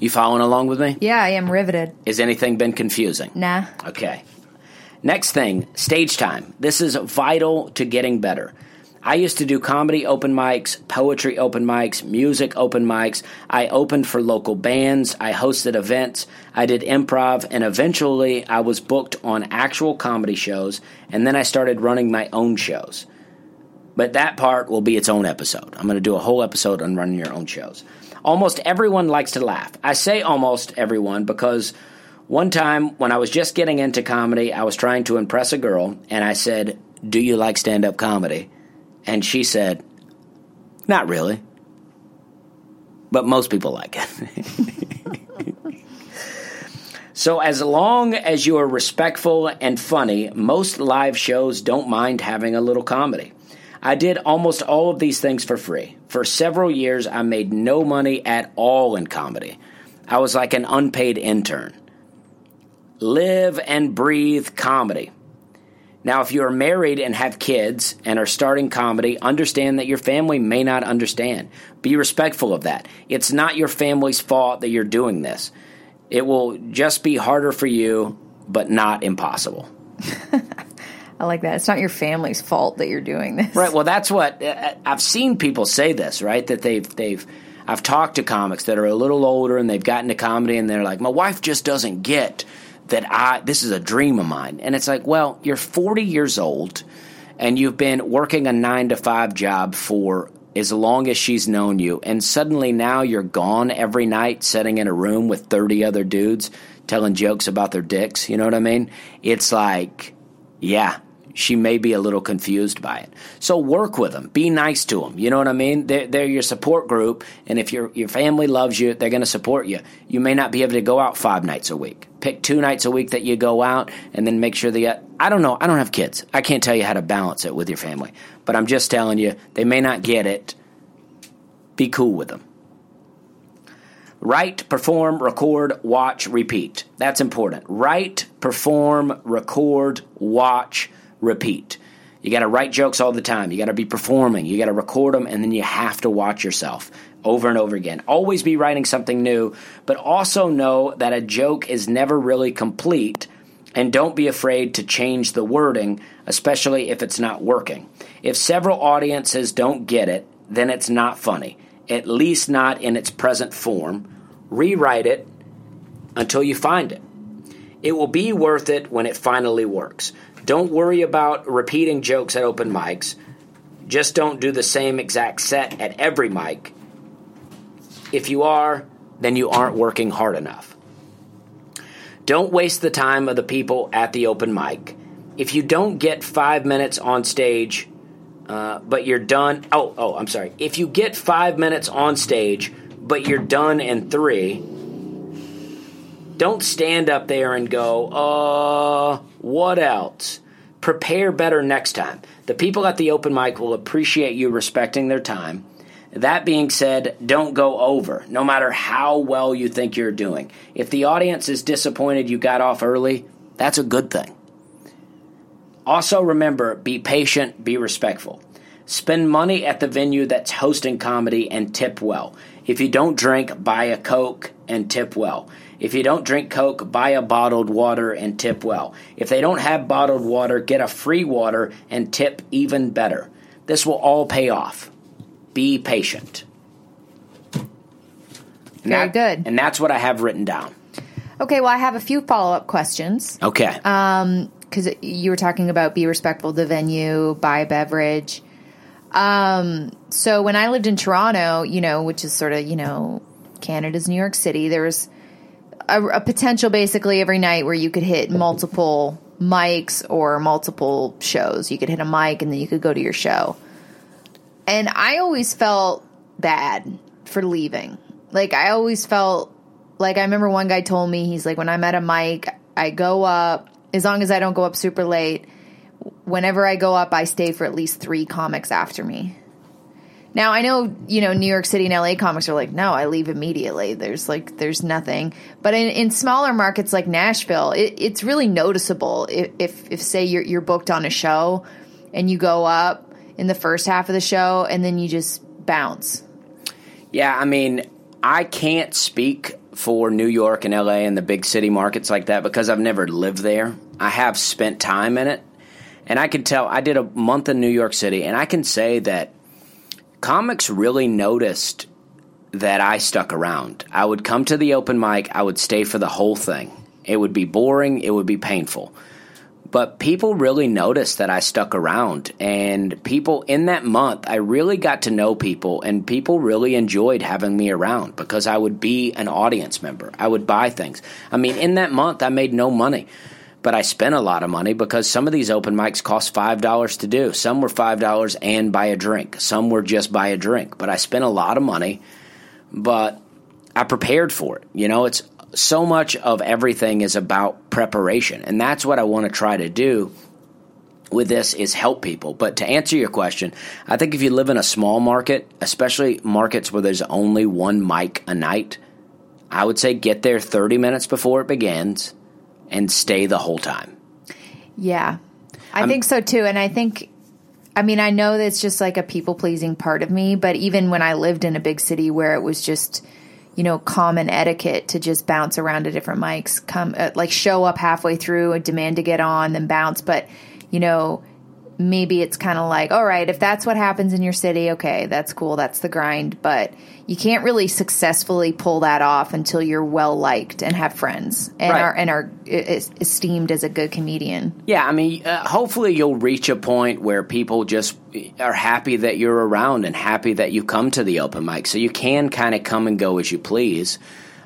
Speaker 2: You following along with me?
Speaker 3: Yeah, I am riveted.
Speaker 2: Has anything been confusing?
Speaker 3: Nah.
Speaker 2: Okay. Next thing, stage time. This is vital to getting better. I used to do comedy open mics, poetry open mics, music open mics. I opened for local bands. I hosted events. I did improv, and eventually I was booked on actual comedy shows, and then I started running my own shows. But that part will be its own episode. I'm going to do a whole episode on running your own shows. Almost everyone likes to laugh. I say almost everyone because one time when I was just getting into comedy, I was trying to impress a girl, and I said, Do you like stand up comedy? And she said, Not really. But most people like it. so, as long as you are respectful and funny, most live shows don't mind having a little comedy. I did almost all of these things for free. For several years, I made no money at all in comedy. I was like an unpaid intern. Live and breathe comedy. Now, if you are married and have kids and are starting comedy, understand that your family may not understand. Be respectful of that. It's not your family's fault that you're doing this. It will just be harder for you, but not impossible.
Speaker 3: I like that. It's not your family's fault that you're doing this.
Speaker 2: Right. Well, that's what uh, I've seen people say this, right? That they've they've I've talked to comics that are a little older and they've gotten to comedy and they're like, my wife just doesn't get that I this is a dream of mine. And it's like, well, you're 40 years old and you've been working a 9 to 5 job for as long as she's known you and suddenly now you're gone every night sitting in a room with 30 other dudes telling jokes about their dicks, you know what I mean? It's like yeah, she may be a little confused by it. So work with them. Be nice to them. You know what I mean? They're, they're your support group, and if your your family loves you, they're going to support you. You may not be able to go out five nights a week. Pick two nights a week that you go out, and then make sure that I don't know. I don't have kids. I can't tell you how to balance it with your family, but I'm just telling you they may not get it. Be cool with them. Write, perform, record, watch, repeat. That's important. Write, perform, record, watch, repeat. You got to write jokes all the time. You got to be performing. You got to record them, and then you have to watch yourself over and over again. Always be writing something new, but also know that a joke is never really complete, and don't be afraid to change the wording, especially if it's not working. If several audiences don't get it, then it's not funny, at least not in its present form. Rewrite it until you find it. It will be worth it when it finally works. Don't worry about repeating jokes at open mics. Just don't do the same exact set at every mic. If you are, then you aren't working hard enough. Don't waste the time of the people at the open mic. If you don't get five minutes on stage, uh, but you're done. Oh, oh, I'm sorry. If you get five minutes on stage, but you're done in three, don't stand up there and go, uh, what else? Prepare better next time. The people at the open mic will appreciate you respecting their time. That being said, don't go over, no matter how well you think you're doing. If the audience is disappointed you got off early, that's a good thing. Also, remember be patient, be respectful. Spend money at the venue that's hosting comedy and tip well. If you don't drink, buy a Coke and tip well. If you don't drink Coke, buy a bottled water and tip well. If they don't have bottled water, get a free water and tip even better. This will all pay off. Be patient. And
Speaker 3: Very
Speaker 2: that-
Speaker 3: good.
Speaker 2: And that's what I have written down.
Speaker 3: Okay, well, I have a few follow up questions
Speaker 2: Okay.
Speaker 3: because you were talking about be respectful of the venue, buy a beverage. Um, so when I lived in Toronto, you know, which is sort of you know Canada's New York City, there was a, a potential basically every night where you could hit multiple mics or multiple shows. You could hit a mic and then you could go to your show. And I always felt bad for leaving. Like I always felt like I remember one guy told me he's like when I'm at a mic, I go up as long as I don't go up super late. Whenever I go up, I stay for at least three comics after me. Now I know you know New York City and LA comics are like no I leave immediately there's like there's nothing but in, in smaller markets like Nashville it, it's really noticeable if, if if say you're you're booked on a show and you go up in the first half of the show and then you just bounce
Speaker 2: Yeah, I mean, I can't speak for New York and LA and the big city markets like that because I've never lived there. I have spent time in it. And I can tell, I did a month in New York City, and I can say that comics really noticed that I stuck around. I would come to the open mic, I would stay for the whole thing. It would be boring, it would be painful. But people really noticed that I stuck around. And people in that month, I really got to know people, and people really enjoyed having me around because I would be an audience member. I would buy things. I mean, in that month, I made no money, but I spent a lot of money because some of these open mics cost $5 to do. Some were $5 and buy a drink, some were just buy a drink. But I spent a lot of money, but I prepared for it. You know, it's so much of everything is about preparation, and that's what I want to try to do with this is help people. But to answer your question, I think if you live in a small market, especially markets where there's only one mic a night, I would say get there 30 minutes before it begins and stay the whole time.
Speaker 3: Yeah, I think so too. And I think, I mean, I know that's just like a people pleasing part of me, but even when I lived in a big city where it was just, you know, common etiquette to just bounce around to different mics, come, uh, like show up halfway through, a demand to get on, then bounce. But, you know, maybe it's kind of like, all right, if that's what happens in your city, okay, that's cool, that's the grind. But you can't really successfully pull that off until you're well liked and have friends and
Speaker 2: Right.
Speaker 3: are and are esteemed as a good comedian.
Speaker 2: Yeah, I mean, uh, hopefully you'll reach a point where people just are happy that you're around and happy that you come to the open mic, so you can kind of come and go as you please.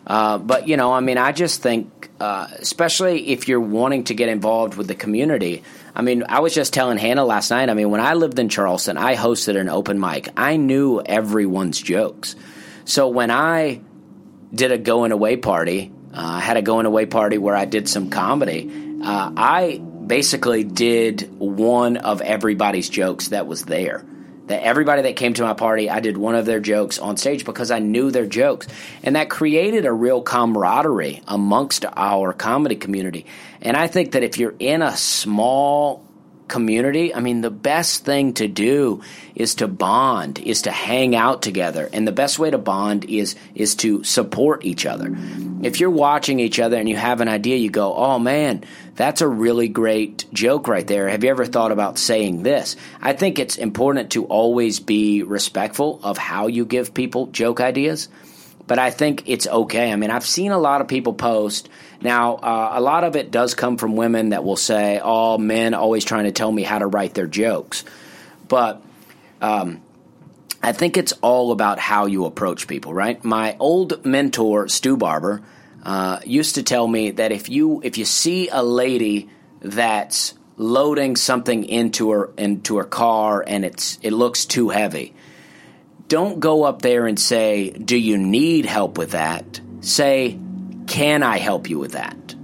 Speaker 2: Uh, but you know, I mean, I just think, uh, especially if you're wanting to get involved with the community. I mean, I was just telling Hannah last night. I mean, when I lived in Charleston, I hosted an open mic. I knew everyone's jokes, so when I did a going away party. Uh, I had a going away party where I did some comedy. Uh, I basically did one of everybody's jokes that was there. That everybody that came to my party, I did one of their jokes on stage because I knew their jokes. And that created a real camaraderie amongst our comedy community. And I think that if you're in a small community, I mean, the best thing to do is to bond, is to hang out together, and the best way to bond is is to support each other. If you're watching each other and you have an idea, you go, "Oh man, that's a really great joke right there. Have you ever thought about saying this?" I think it's important to always be respectful of how you give people joke ideas but I think it's okay. I mean, I've seen a lot of people post. Now, uh, a lot of it does come from women that will say, "Oh, men always trying to tell me how to write their jokes," but um, I think it's all about how you approach people, right? My old mentor, Stu Barber, uh, used to tell me that if you if you see a lady that's loading something into her into her car and it's it looks too heavy, don't go up there and say, "Do you need help with that?" Say, "Can I help you with that?"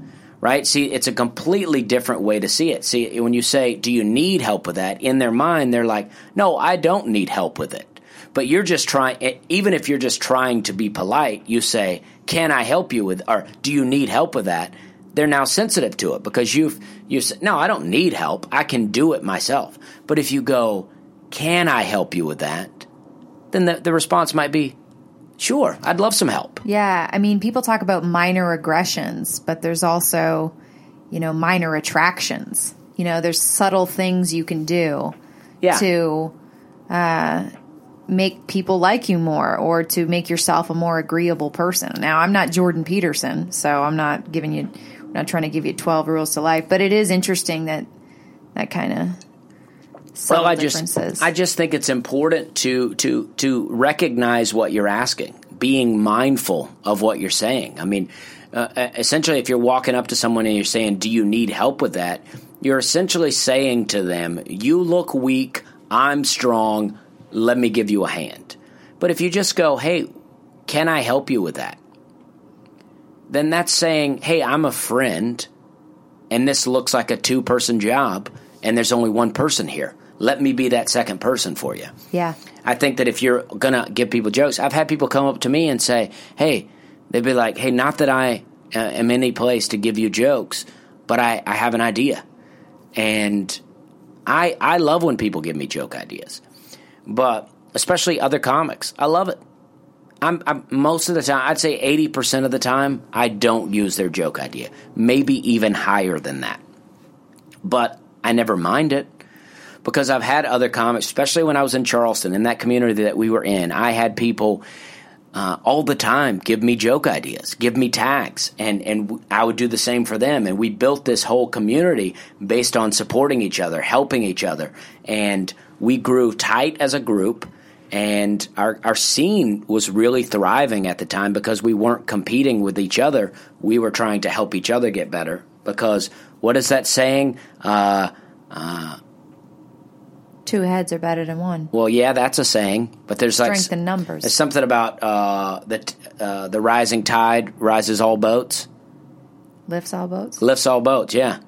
Speaker 2: Right? See, it's a completely different way to see it. See, when you say, "Do you need help with that?" in their mind, they're like, "No, I don't need help with it." But you're just trying even if you're just trying to be polite, you say, "Can I help you with or do you need help with that?" They're now sensitive to it because you've you said, "No, I don't need help. I can do it myself." But if you go, "Can I help you with that?" then the, the response might be, sure, I'd love some help.
Speaker 3: Yeah, I mean, people talk about minor aggressions, but there's also, you know, minor attractions. You know, there's subtle things you can do
Speaker 2: Yeah.
Speaker 3: to, uh, make people like you more or to make yourself a more agreeable person. Now, I'm not Jordan Peterson, so I'm not giving you, I'm not trying to give you 12 rules to life, but it is interesting that that kind of
Speaker 2: well, I just I just think it's important to to to recognize what you're asking, being mindful of what you're saying. I mean, uh, essentially, if you're walking up to someone and you're saying, "Do you need help with that?" You're essentially saying to them, "You look weak. I'm strong. Let me give you a hand." But if you just go, "Hey, can I help you with that?" Then that's saying, "Hey, I'm a friend, and this looks like a two-person job, and there's only one person here." Let me be that second person for you.
Speaker 3: yeah.
Speaker 2: I think that if you're gonna give people jokes, I've had people come up to me and say, "Hey," they'd be like, "Hey, not that I uh, am any place to give you jokes, but I, I have an idea," and I I love when people give me joke ideas, but especially other comics, I love it. I'm, I'm most of the time, I'd say eighty percent of the time, I don't use their joke idea, maybe even higher than that, but I never mind it because I've had other comics, especially when I was in Charleston, in that community that we were in. I had people uh, all the time give me joke ideas, give me tags, and and I would do the same for them. And we built this whole community based on supporting each other, helping each other, and we grew tight as a group. And our, our scene was really thriving at the time because we weren't competing with each other. We were trying to help each other get better. Because what is that saying? Uh,
Speaker 3: Two heads are better than one.
Speaker 2: Well, yeah, that's a saying, but there's like
Speaker 3: Strength in numbers.
Speaker 2: There's something about uh, that uh, the rising tide rises all boats,
Speaker 3: Lifts all boats.
Speaker 2: lifts all boats. Yeah,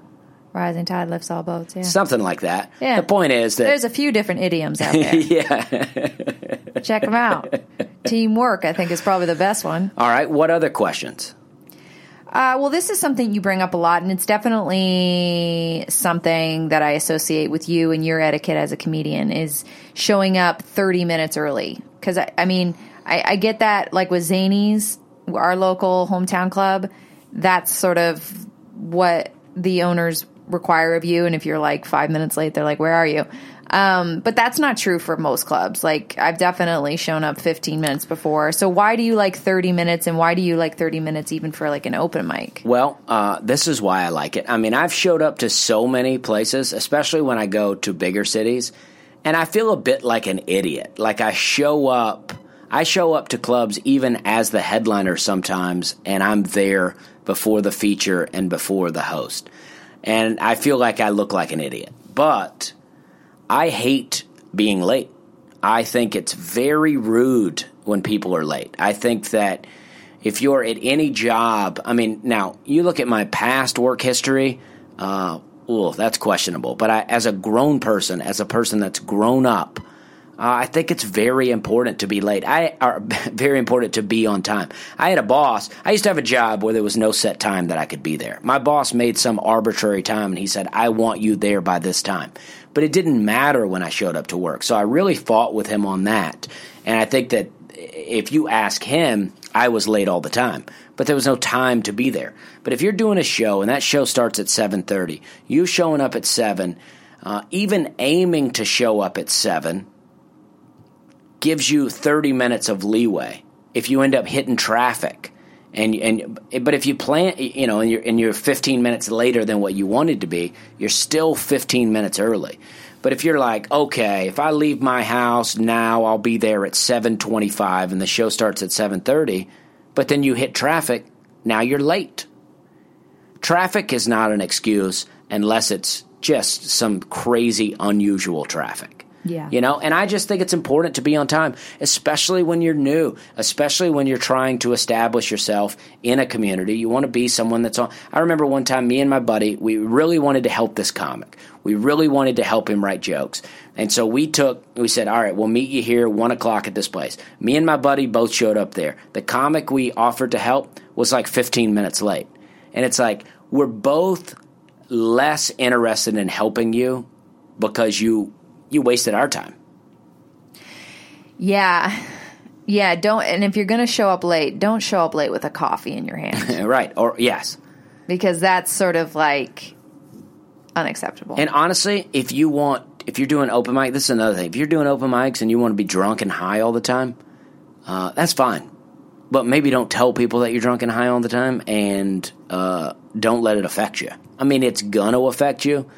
Speaker 3: Rising tide lifts all boats. Yeah.
Speaker 2: something like that.
Speaker 3: Yeah.
Speaker 2: The point is that
Speaker 3: There's a few different idioms out there.
Speaker 2: yeah.
Speaker 3: Check them out. Teamwork, I think, is probably the best one.
Speaker 2: all right. What other questions?
Speaker 3: Uh, well, this is something you bring up a lot, and it's definitely something that I associate with you and your etiquette as a comedian is showing up 30 minutes early. Because, I, I mean, I, I get that, like with Zanies, our local hometown club, that's sort of what the owners require of you. And if you're like five minutes late, they're like, Where are you? Um, but that's not true for most clubs. Like I've definitely shown up 15 minutes before. So why do you like 30 minutes and why do you like 30 minutes even for like an open mic?
Speaker 2: Well, uh, this is why I like it. I mean, I've showed up to so many places, especially when I go to bigger cities, and I feel a bit like an idiot. Like I show up, I show up to clubs even as the headliner sometimes, and I'm there before the feature and before the host. And I feel like I look like an idiot. But I hate being late. I think it's very rude when people are late. I think that if you're at any job, I mean, now you look at my past work history, uh, ooh, that's questionable. But I, as a grown person, as a person that's grown up, uh, I think it's very important to be late. I are very important to be on time. I had a boss. I used to have a job where there was no set time that I could be there. My boss made some arbitrary time, and he said, "I want you there by this time." But it didn't matter when I showed up to work. So I really fought with him on that. And I think that if you ask him, I was late all the time, but there was no time to be there. But if you're doing a show and that show starts at 7:30, you showing up at 7, uh, even aiming to show up at 7 gives you 30 minutes of leeway. If you end up hitting traffic and and but if you plan you know and you're and you're 15 minutes later than what you wanted to be, you're still 15 minutes early. But if you're like, okay, if I leave my house now, I'll be there at 7:25 and the show starts at 7:30, but then you hit traffic, now you're late. Traffic is not an excuse unless it's just some crazy unusual traffic.
Speaker 3: Yeah.
Speaker 2: You know, and I just think it's important to be on time, especially when you're new, especially when you're trying to establish yourself in a community. You want to be someone that's on. I remember one time, me and my buddy, we really wanted to help this comic. We really wanted to help him write jokes. And so we took, we said, all right, we'll meet you here one o'clock at this place. Me and my buddy both showed up there. The comic we offered to help was like 15 minutes late. And it's like, we're both less interested in helping you because you you wasted our time.
Speaker 3: Yeah. Yeah, don't and if you're going to show up late, don't show up late with a coffee in your hand
Speaker 2: right. Or yes.
Speaker 3: because that's sort of like unacceptable.
Speaker 2: And honestly, if you want if you're doing open mic, this is another thing. If you're doing open mics and you want to be drunk and high all the time, uh, that's fine. But maybe don't tell people that you're drunk and high all the time, and uh, don't let it affect you. I mean, it's gonna affect you,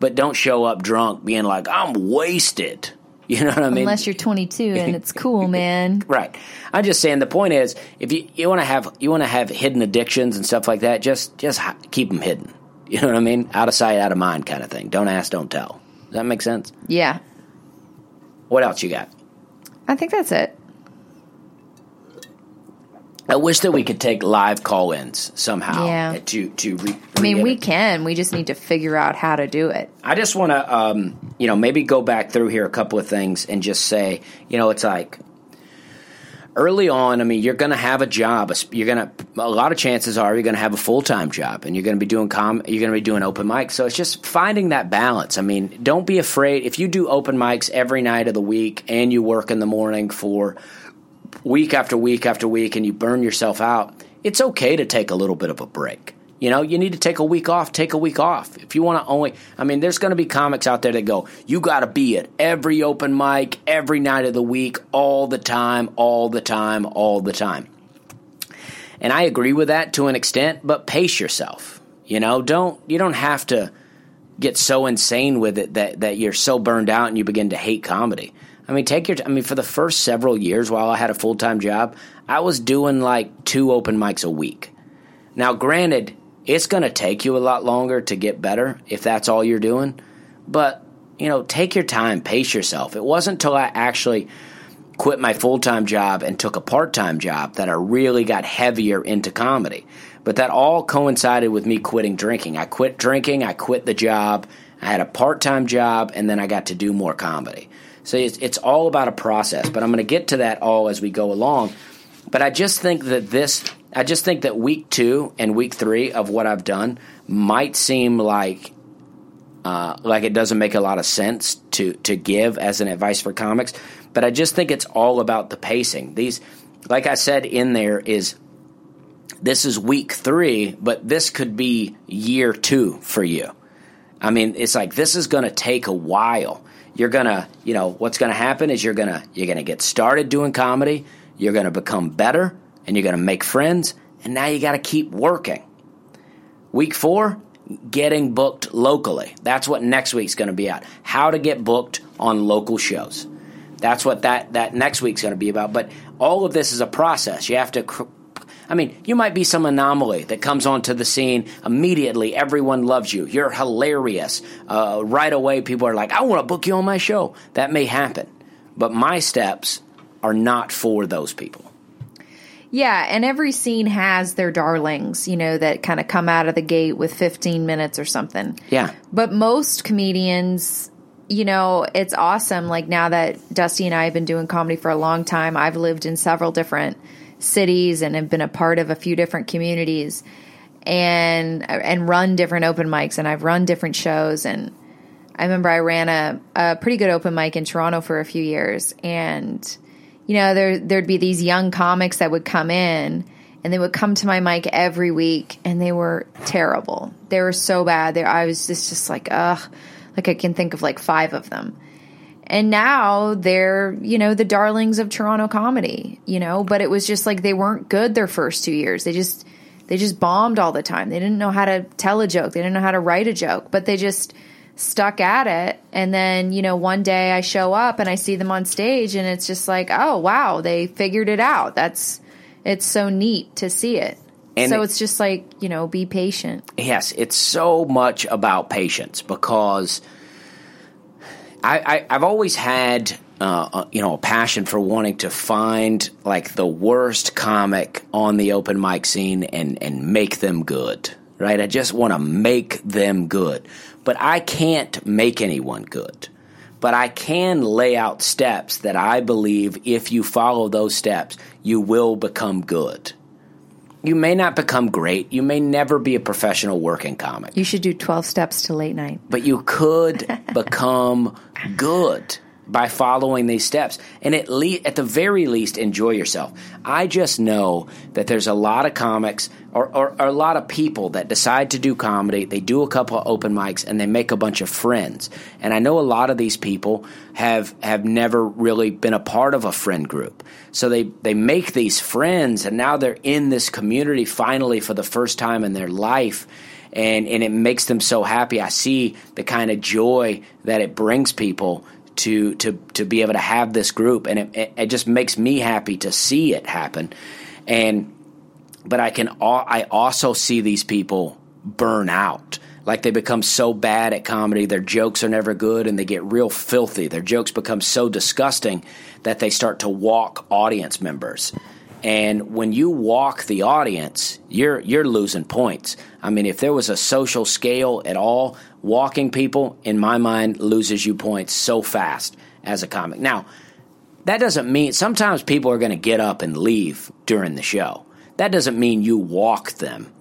Speaker 2: but don't show up drunk being like, "I'm wasted." You know what I mean?
Speaker 3: Unless you're 22 and it's cool, man.
Speaker 2: Right. I'm just saying the point is if you, you want to have you want to have hidden addictions and stuff like that, just just keep them hidden. You know what I mean? Out of sight, out of mind kind of thing. Don't ask, don't tell. Does that make sense?
Speaker 3: Yeah.
Speaker 2: What else you got?
Speaker 3: I think that's it.
Speaker 2: I wish that we could take live call-ins somehow
Speaker 3: Yeah.
Speaker 2: to to re-
Speaker 3: I mean, we can. We just need to figure out how to do it.
Speaker 2: I just want to, um, you know, maybe go back through here a couple of things and just say, you know, it's like early on. I mean, you're going to have a job. You're going to a lot of chances are you're going to have a full time job, and you're going to be doing com. You're going to be doing open mics. So it's just finding that balance. I mean, don't be afraid if you do open mics every night of the week and you work in the morning for week after week after week and you burn yourself out, it's okay to take a little bit of a break. You know, you need to take a week off, take a week off. If you want to only, I mean, there's going to be comics out there that go, you got to be at every open mic, every night of the week, all the time, all the time, all the time. And I agree with that to an extent, but pace yourself. You know, don't, you don't have to get so insane with it that, that you're so burned out and you begin to hate comedy. I mean, take your. I mean, for the first several years while I had a full time job, I was doing like two open mics a week. Now, granted, it's going to take you a lot longer to get better if that's all you're doing, but you know, take your time, pace yourself. It wasn't until I actually quit my full time job and took a part time job that I really got heavier into comedy. But that all coincided with me quitting drinking. I quit drinking, I quit the job, I had a part time job, and then I got to do more comedy. So it's, it's all about a process, but I'm going to get to that all as we go along. But I just think that this, I just think that week two and week three of what I've done might seem like uh, like it doesn't make a lot of sense to to give as an advice for comics. But I just think it's all about the pacing. These, like I said in there, is this is week three, but this could be year two for you. I mean, it's like this is going to take a while. You're gonna, you know, what's to happen is you're gonna you're gonna get started doing comedy. You're to become better, and you're to make friends. And now you got to keep working. Week four, getting booked locally. That's what next week's to be at. How to get booked on local shows. That's what that that next week's going to be about. But all of this is a process. You have to. Cr- I mean, you might be some anomaly that comes onto the scene immediately. Everyone loves you. You're hilarious. Uh, right away, people are like, "I want to book you on my show." That may happen, but my steps are not for those people.
Speaker 3: Yeah, and every scene has their darlings, you know, that kind of come out of the gate with 15 minutes or something.
Speaker 2: Yeah.
Speaker 3: But most comedians, you know, it's awesome. Like now that Dusty and I have been doing comedy for a long time, I've lived in several different cities and have been a part of a few different communities and and run different open mics and I've run different shows and I remember I ran a, a pretty good open mic in Toronto for a few years and you know, there there'd be these young comics that would come in and they would come to my mic every week and they were terrible. They were so bad. They, I was just just like, ugh, like I can think of like five of them. And now they're, you know, the darlings of Toronto comedy, you know, but it was just like they weren't good their first two years. They just they just bombed all the time. They didn't know how to tell a joke. They didn't know how to write a joke, but they just stuck at it. And then, you know, one day I show up and I see them on stage and it's just like, oh, wow, they figured it out. That's, it's so neat to see it.
Speaker 2: And
Speaker 3: so it's just like, you know, be patient.
Speaker 2: Yes, it's so much about patience because I, I I've always had uh, uh, you know a passion for wanting to find like the worst comic on the open mic scene and and make them good. Right? I just want to make them good, but I can't make anyone good. But I can lay out steps that I believe if you follow those steps, you will become good. You may not become great. You may never be a professional working comic,
Speaker 3: You should do 12 steps to late night.
Speaker 2: but you could become good. By following these steps. And at least at the very least enjoy yourself. I just know that there's a lot of comics or, or, or a lot of people that decide to do comedy. They do a couple of open mics and they make a bunch of friends. And i know a lot of these people have have never really been a part of a friend group. So they they make these friends and now they're in this community finally for the first time in their life. And and it makes them so happy. I see the kind of joy that it brings people to to to be able to have this group, and it, it just makes me happy to see it happen. And but I can I also see these people burn out. Like they become so bad at comedy, their jokes are never good and they get real filthy. Their jokes become so disgusting that they start to walk audience members. And when you walk the audience, you're you're losing points. I mean, if there was a social scale at all, walking people, in my mind, loses you points so fast as a comic. Now, that doesn't mean sometimes people are going to get up and leave during the show. That doesn't mean you walk them.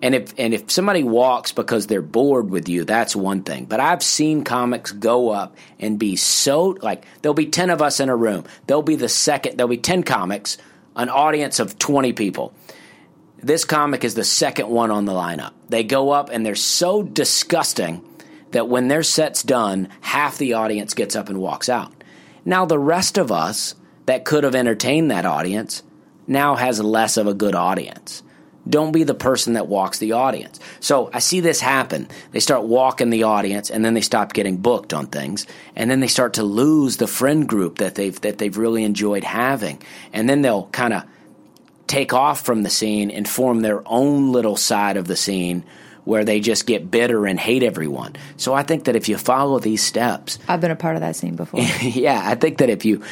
Speaker 2: And if and if somebody walks because they're bored with you, that's one thing. But I've seen comics go up and be so like there'll be 10 of us in a room. There'll be the second there'll be 10 comics an audience of 20 people. This comic is the second one on the lineup. They go up and they're so disgusting that when their set's done, half the audience gets up and walks out. Now, the rest of us that could have entertained that audience now has less of a good audience. Don't be the person that walks the audience. So I see this happen. They start walking the audience and then they stop getting booked on things. And then they start to lose the friend group that they've that they've really enjoyed having. And then they'll kind of take off from the scene and form their own little side of the scene where they just get bitter and hate everyone. So I think that if you follow these steps,
Speaker 3: I've been a part of that scene before.
Speaker 2: yeah, I think that if you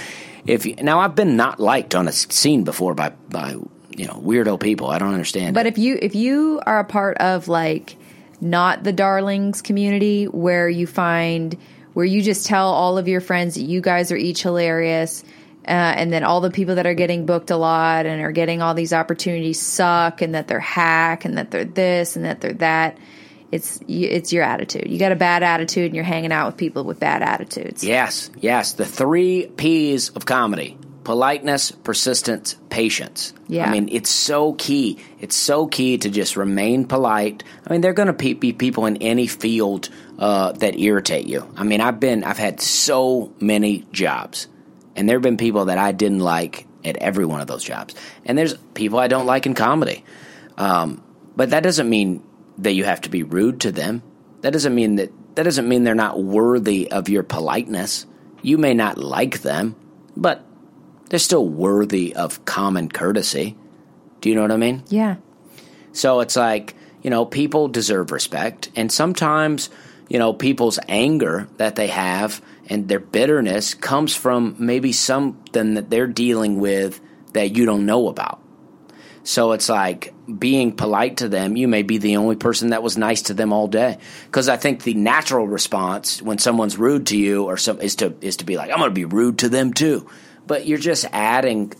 Speaker 2: if you, now I've been not liked on a scene before by by you know weirdo people. I don't understand.
Speaker 3: But
Speaker 2: it.
Speaker 3: if you if you are a part of like not the darlings community where you find where you just tell all of your friends that you guys are each hilarious uh, and then all the people that are getting booked a lot and are getting all these opportunities suck and that they're hack and that they're this and that they're that it's it's your attitude you got a bad attitude and you're hanging out with people with bad attitudes
Speaker 2: yes yes the three p's of comedy politeness, persistence, patience.
Speaker 3: Yeah.
Speaker 2: I mean, it's so key. It's so key to just remain polite. I mean, there are going to be people in any field uh, that irritate you. I mean, I've been, I've had so many jobs, and there have been people that I didn't like at every one of those jobs. And there's people I don't like in comedy. Um, but that doesn't mean that you have to be rude to them. That doesn't mean that that doesn't mean they're not worthy of your politeness. You may not like them, but they're still worthy of common courtesy. Do you know what I mean?
Speaker 3: Yeah.
Speaker 2: So it's like, you know, people deserve respect. And sometimes, you know, people's anger that they have and their bitterness comes from maybe something that they're dealing with that you don't know about. So it's like being polite to them, you may be the only person that was nice to them all day. Because I think the natural response when someone's rude to you or some is to is to be like, I'm going to be rude to them too but you're just adding,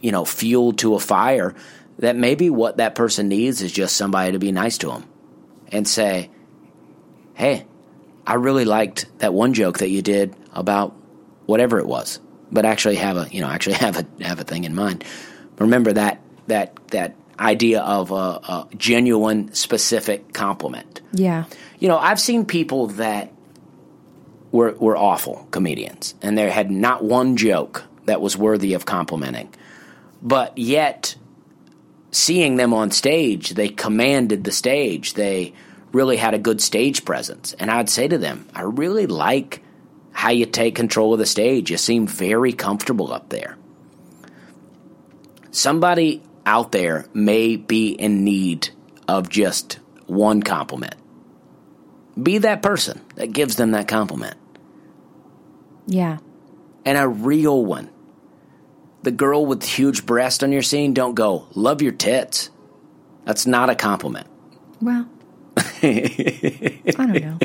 Speaker 2: you know, fuel to a fire that maybe what that person needs is just somebody to be nice to them and say, "Hey, I really liked that one joke that you did about whatever it was." But actually have a, you know, actually have a have a thing in mind. Remember that that that idea of a, a genuine specific compliment.
Speaker 3: Yeah.
Speaker 2: You know, I've seen people that were were awful comedians and they had not one joke that was worthy of complimenting. But yet, seeing them on stage, they commanded the stage. They really had a good stage presence. And I'd say to them, I really like how you take control of the stage. You seem very comfortable up there. Somebody out there may be in need of just one compliment. Be that person that gives them that compliment.
Speaker 3: Yeah.
Speaker 2: And a real one the girl with huge breast on your scene, don't go, love your tits. That's not a compliment.
Speaker 3: Well, I don't know.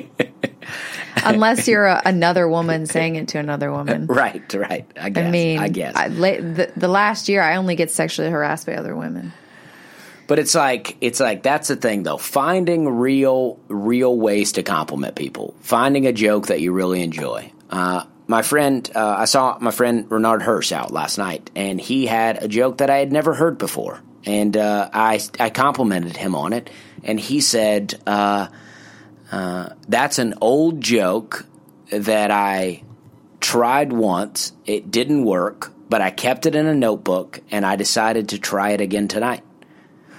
Speaker 3: Unless you're a, another woman saying it to another woman.
Speaker 2: Right, right. I guess.
Speaker 3: I mean,
Speaker 2: I guess.
Speaker 3: I, the, the last year, I only get sexually harassed by other women.
Speaker 2: But it's like it's like that's the thing though. Finding real real ways to compliment people. Finding a joke that you really enjoy. Uh, my friend, uh, I saw my friend Renard Hirsch out last night, and he had a joke that I had never heard before, and uh, I I complimented him on it, and he said, uh, uh, "That's an old joke that I tried once. It didn't work, but I kept it in a notebook, and I decided to try it again tonight."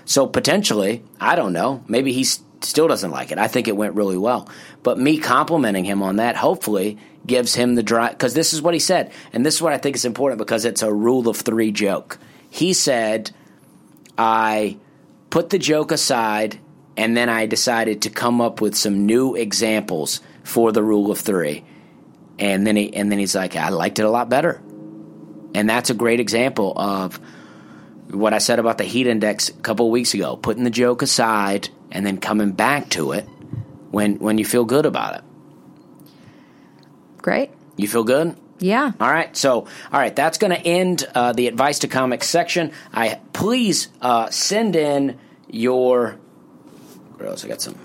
Speaker 2: So potentially, I don't know. Maybe he s- still doesn't like it. I think it went really well. But me complimenting him on that hopefully gives him the drive because this is what he said, and this is what I think is important because it's a rule of three joke. He said, "I put the joke aside, and then I decided to come up with some new examples for the rule of three. And then he and then he's like, I liked it a lot better, and that's a great example of what I said about the heat index a couple weeks ago, putting the joke aside and then coming back to it when when you feel good about it.
Speaker 3: Great.
Speaker 2: You feel good?
Speaker 3: Yeah.
Speaker 2: All right, so all right, that's going to end uh, the advice to comics section. I please uh, send in your. What else? I got some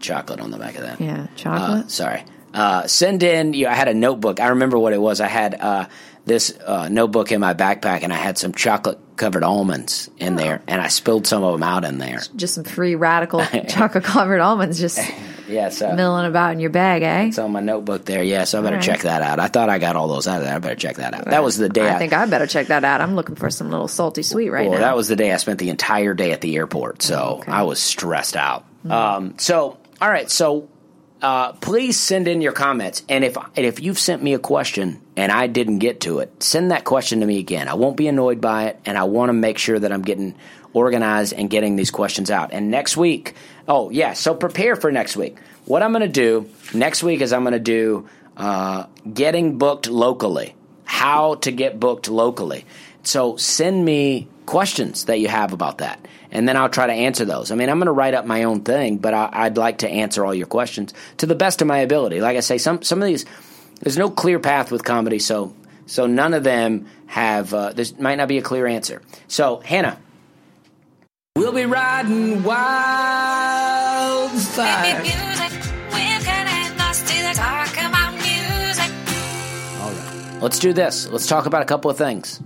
Speaker 2: chocolate on the back of that.
Speaker 3: Yeah.
Speaker 2: Uh,
Speaker 3: Chocolate.
Speaker 2: sorry. Uh, send in. You, I had a notebook. I remember what it was. I had uh, this uh, notebook in my backpack, and I had some chocolate covered almonds in there, and I spilled some of them out in there.
Speaker 3: just some free radical chocolate covered almonds just
Speaker 2: Yeah, so
Speaker 3: milling about in your bag, eh?
Speaker 2: it's on my notebook there. Yeah, so I better
Speaker 3: right.
Speaker 2: check that out. I thought I got all those out of there. I better check that out. That was the day.
Speaker 3: I think I better check that out. I'm looking for some little salty sweet right
Speaker 2: well,
Speaker 3: now.
Speaker 2: that was the day I spent the entire day at the airport, so
Speaker 3: Okay.
Speaker 2: I was stressed out. Um, so, all right, so uh, please send in your comments, and if and if you've sent me a question and I didn't get to it, send that question to me again. I won't be annoyed by it, and I want to make sure that I'm getting organized and getting these questions out. And next week, oh yeah, so prepare for next week. What I'm going to do next week is I'm going to do uh, getting booked locally, how to get booked locally. So send me questions that you have about that, and then I'll try to answer those. I mean, I'm going to write up my own thing, but I, I'd like to answer all your questions to the best of my ability. Like I say, some some of these there's no clear path with comedy, so so none of them have. Uh, there might not be a clear answer. So Hannah,
Speaker 4: We'll be riding wildfire.
Speaker 6: music. We're getting lost to the talk about music.
Speaker 2: all right, let's do this. Let's talk about a couple of things.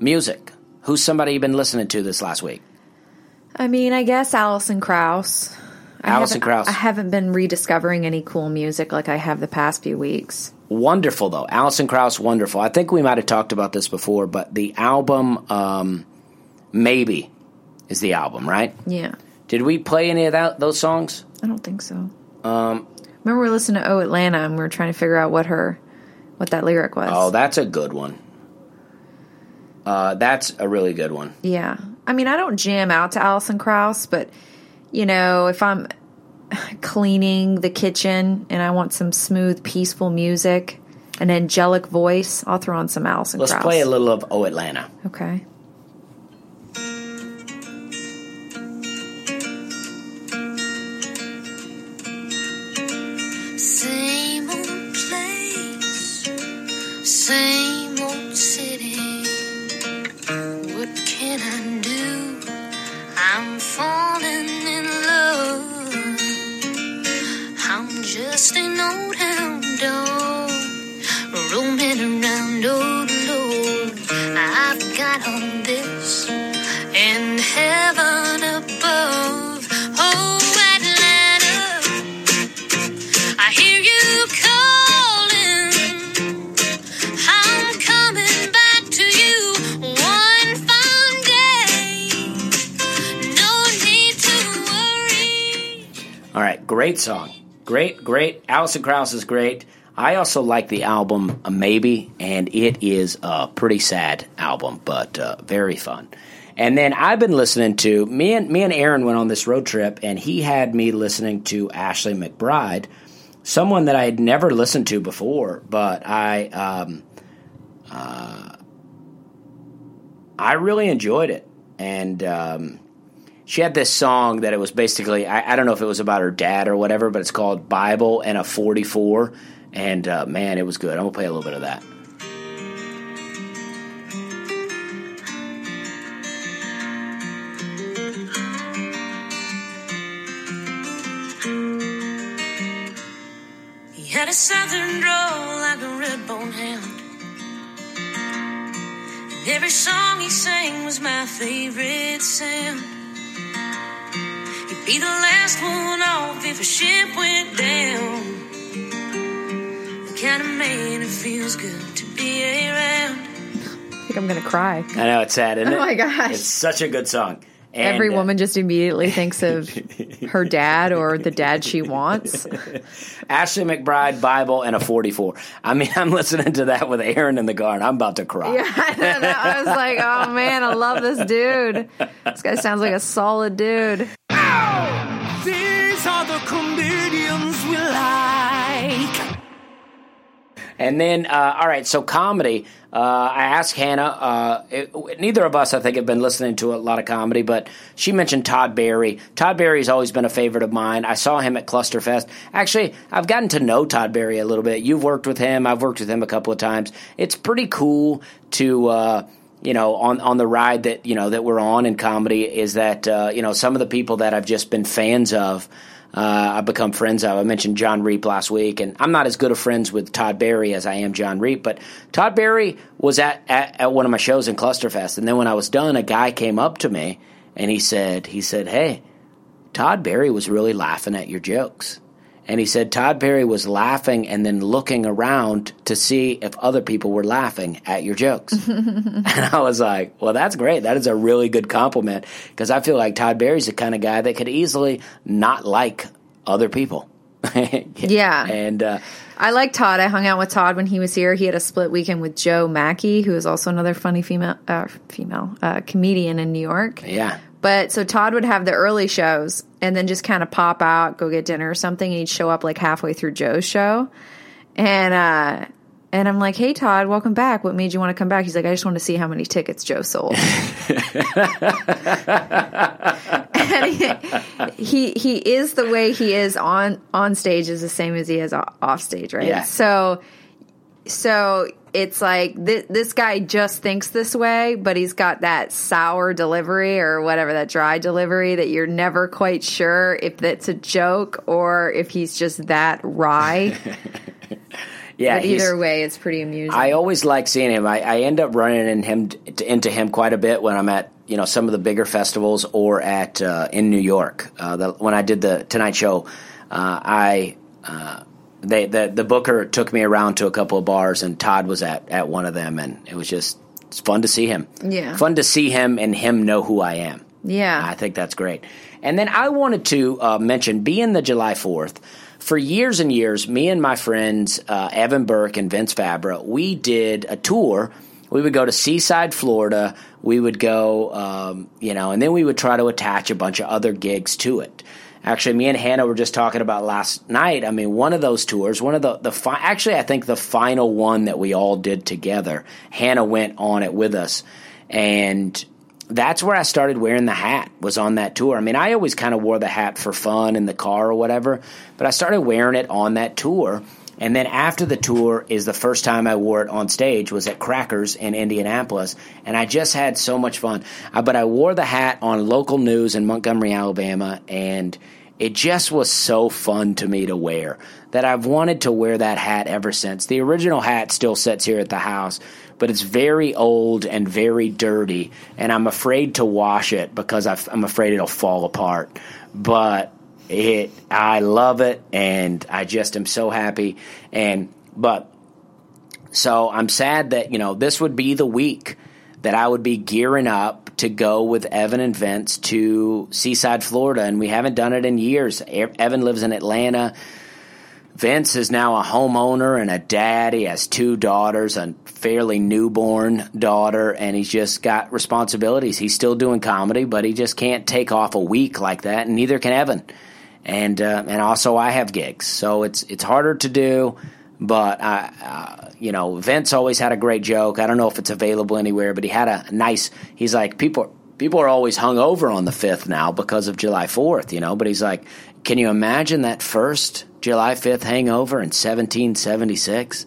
Speaker 2: Music. Who's somebody you've been listening to this last week?
Speaker 3: I mean, I guess Alison Krauss. I
Speaker 2: Alison Krauss.
Speaker 3: I haven't been rediscovering any cool music like I have the past few weeks.
Speaker 2: Wonderful though, Alison Krauss, wonderful. I think we might have talked about this before, but the album, um, maybe, is the album, right?
Speaker 3: Yeah.
Speaker 2: Did we play any of that those songs?
Speaker 3: I don't think so. Um, Remember we were listening to Oh Atlanta and we were trying to figure out what her, what that lyric was.
Speaker 2: Oh, that's a good one. Uh, that's a really good one.
Speaker 3: Yeah. I mean, I don't jam out to Alison Krauss, but you know, if I'm cleaning the kitchen and I want some smooth, peaceful music, an angelic voice, I'll throw on some Alison
Speaker 2: Let's
Speaker 3: Krauss.
Speaker 2: play a little of Oh Atlanta.
Speaker 3: Okay.
Speaker 2: Great song. Great, great. Alison Krauss is great. I also like the album uh, Maybe, and it is a pretty sad album, but uh, very fun. And then I've been listening to me and me and Aaron went on this road trip, and he had me listening to Ashley McBryde, someone that I had never listened to before, but I um, uh, I really enjoyed it, and. Um, she had this song that it was basically I, I don't know if it was about her dad or whatever, but it's called Bible and a 44. And uh, man, it was good. I'm gonna play a little bit of that.
Speaker 8: He had a southern drawl like a red bone hound. And every song he sang was my favorite sound. He'd be the last one off if a ship went down. The kind of man it feels good to be around.
Speaker 3: I think I'm gonna cry.
Speaker 2: I know it's sad, isn't it?
Speaker 3: Oh my gosh.
Speaker 2: It's such a good song. And,
Speaker 3: Every
Speaker 2: uh,
Speaker 3: woman just immediately thinks of her dad or the dad she wants.
Speaker 2: Ashley McBryde, Bible, and a 44. I mean, I'm listening to that with Aaron in the car, and I'm about to cry.
Speaker 3: Yeah, I, know that. I was like, oh man, I love this dude. This guy sounds like a solid dude.
Speaker 7: These are the comedians we like.
Speaker 2: And then, uh, all right, so comedy. Uh, I asked Hannah. Uh, it, neither of us, I think, have been listening to a lot of comedy, but she mentioned Todd Barry. Todd Barry's always been a favorite of mine. I saw him at Clusterfest. Actually, I've gotten to know Todd Barry a little bit. You've worked with him. I've worked with him a couple of times. It's pretty cool to. You know, on on the ride that you know that we're on in comedy is that uh, you know some of the people that I've just been fans of, uh, I've become friends of. I mentioned Jon Reep last week, and I'm not as good of friends with Todd Barry as I am Jon Reep, but Todd Barry was at, at, at one of my shows in Clusterfest, and then when I was done, a guy came up to me and he said, he said, "Hey, Todd Barry was really laughing at your jokes." And he said Todd Barry was laughing and then looking around to see if other people were laughing at your jokes. and I was like, well, that's great. That is a really good compliment because I feel like Todd Barry's the kind of guy that could easily not like other people.
Speaker 3: Yeah.
Speaker 2: And uh,
Speaker 3: I like Todd. I hung out with Todd when he was here. He had a split weekend with Joe Mackey, who is also another funny female uh, female uh, comedian in New York.
Speaker 2: yeah.
Speaker 3: But so Todd would have the early shows and then just kind of pop out, go get dinner or something, and he'd show up like halfway through Joe's show. And uh and I'm like, "Hey Todd, welcome back. What made you want to come back?" He's like, "I just want to see how many tickets Joe sold." and he, he he is the way he is on on stage is the same as he is off stage, right?
Speaker 2: Yeah.
Speaker 3: So so it's like th- this guy just thinks this way, but he's got that sour delivery or whatever that dry delivery that you're never quite sure if that's a joke or if he's just that wry.
Speaker 2: Yeah.
Speaker 3: but either way, it's pretty amusing.
Speaker 2: I always like seeing him. I, I end up running in him into him quite a bit when I'm at you know some of the bigger festivals or at uh, in New York. Uh, the, when I did the Tonight Show, uh, I uh, they the the booker took me around to a couple of bars, and Todd was at at one of them, and it was just it's fun to see him.
Speaker 3: Yeah.
Speaker 2: fun to see him and him know who I am.
Speaker 3: yeah.
Speaker 2: I think that's great. And then I wanted to uh, mention, being the July 4th, for years and years, me and my friends, uh, Evan Burke and Vince Fabra, we did a tour. We would go to Seaside, Florida. We would go, um, you know, and then we would try to attach a bunch of other gigs to it. Actually, me and Hannah were just talking about last night. I mean, one of those tours, one of the the fi- actually, I think the final one that we all did together. Hannah went on it with us, and that's where I started wearing the hat was on that tour. I mean, I always kind of wore the hat for fun in the car or whatever, but I started wearing it on that tour. And then after the tour is the first time I wore it on stage was at Crackers in Indianapolis, and I just had so much fun. Uh, but I wore the hat on local news in Montgomery, Alabama, and it just was so fun to me to wear that I've wanted to wear that hat ever since. The original hat still sits here at the house, but it's very old and very dirty, and I'm afraid to wash it because I've, I'm afraid it'll fall apart. But it, I love it, and I just am so happy. And but so I'm sad that you know this would be the week that I would be gearing up to go with Evan and Vince to Seaside, Florida, and we haven't done it in years. Evan lives in Atlanta. Vince is now a homeowner and a dad. He has two daughters, a fairly newborn daughter, and he's just got responsibilities. He's still doing comedy, but he just can't take off a week like that, and neither can Evan. And uh, and also I have gigs, so it's it's harder to do. But I, uh, you know, Vince always had a great joke. I don't know if it's available anywhere, but he had a nice. He's like people. People are always hung over on the fifth now because of July Fourth, you know. But he's like, can you imagine that first July fifth hangover in 1776?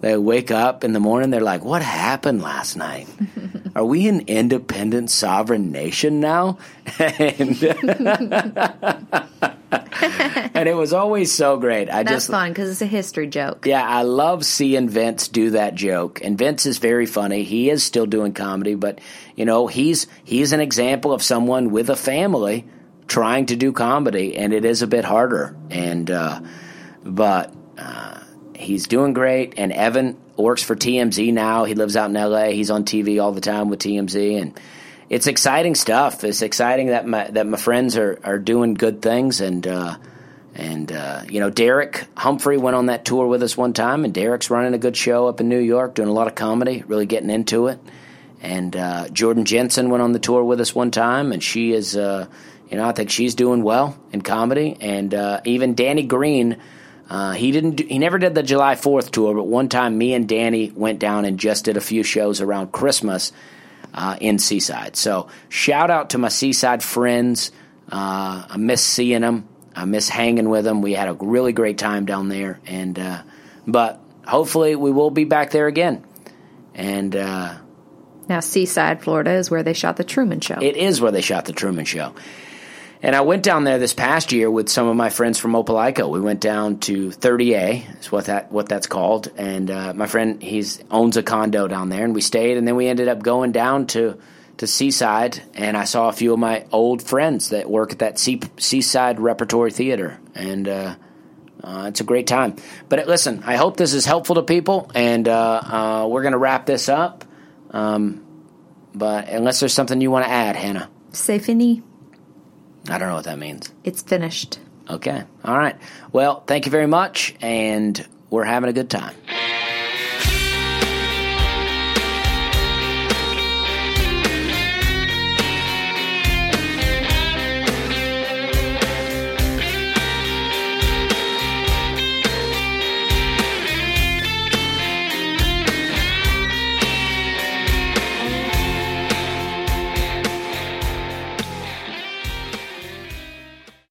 Speaker 2: They wake up in the morning, they're like, "What happened last night? Are we an independent sovereign nation now?" and, and it was always so great. I
Speaker 3: That's
Speaker 2: just
Speaker 3: fun because it's a history joke.
Speaker 2: yeah, I love seeing Vince do that joke. And Vince is very funny. He is still doing comedy, but you know, he's he's an example of someone with a family trying to do comedy, and it is a bit harder. And uh, but uh, he's doing great. And Evan works for TMZ now. He lives out in LA. He's on TV all the time with TMZ, and it's exciting stuff. It's exciting that my that my friends are are doing good things and. Uh, and uh, you know, Derek Humphrey went on that tour with us one time, and Derek's running a good show up in New York, doing a lot of comedy, really getting into it. And uh, Jordan Jensen went on the tour with us one time, and she is, uh, you know, I think she's doing well in comedy. And uh, even Danny Green, uh, he didn't, do, he never did the July Fourth tour, but one time me and Danny went down and just did a few shows around Christmas uh, in Seaside. So shout out to my Seaside friends. Uh, I miss seeing them. I miss hanging with them. We had a really great time down there, and uh, but hopefully we will be back there again. And uh,
Speaker 3: Now, Seaside, Florida is where they shot the Truman Show.
Speaker 2: it is where they shot the Truman Show. And I went down there this past year with some of my friends from Opelika. We went down to 30A, is what that what that's called. And uh, my friend, he's owns a condo down there, and we stayed. And then we ended up going down to to Seaside, and I saw a few of my old friends that work at that sea, Seaside Repertory Theater, and uh, uh, it's a great time. But uh, listen, I hope this is helpful to people, and uh, uh, we're going to wrap this up. Um, but unless there's something you want to add, Hannah,
Speaker 3: Say fini.
Speaker 2: I don't know what that means.
Speaker 3: It's finished.
Speaker 2: Okay, all right. Well, thank you very much, and we're having a good time.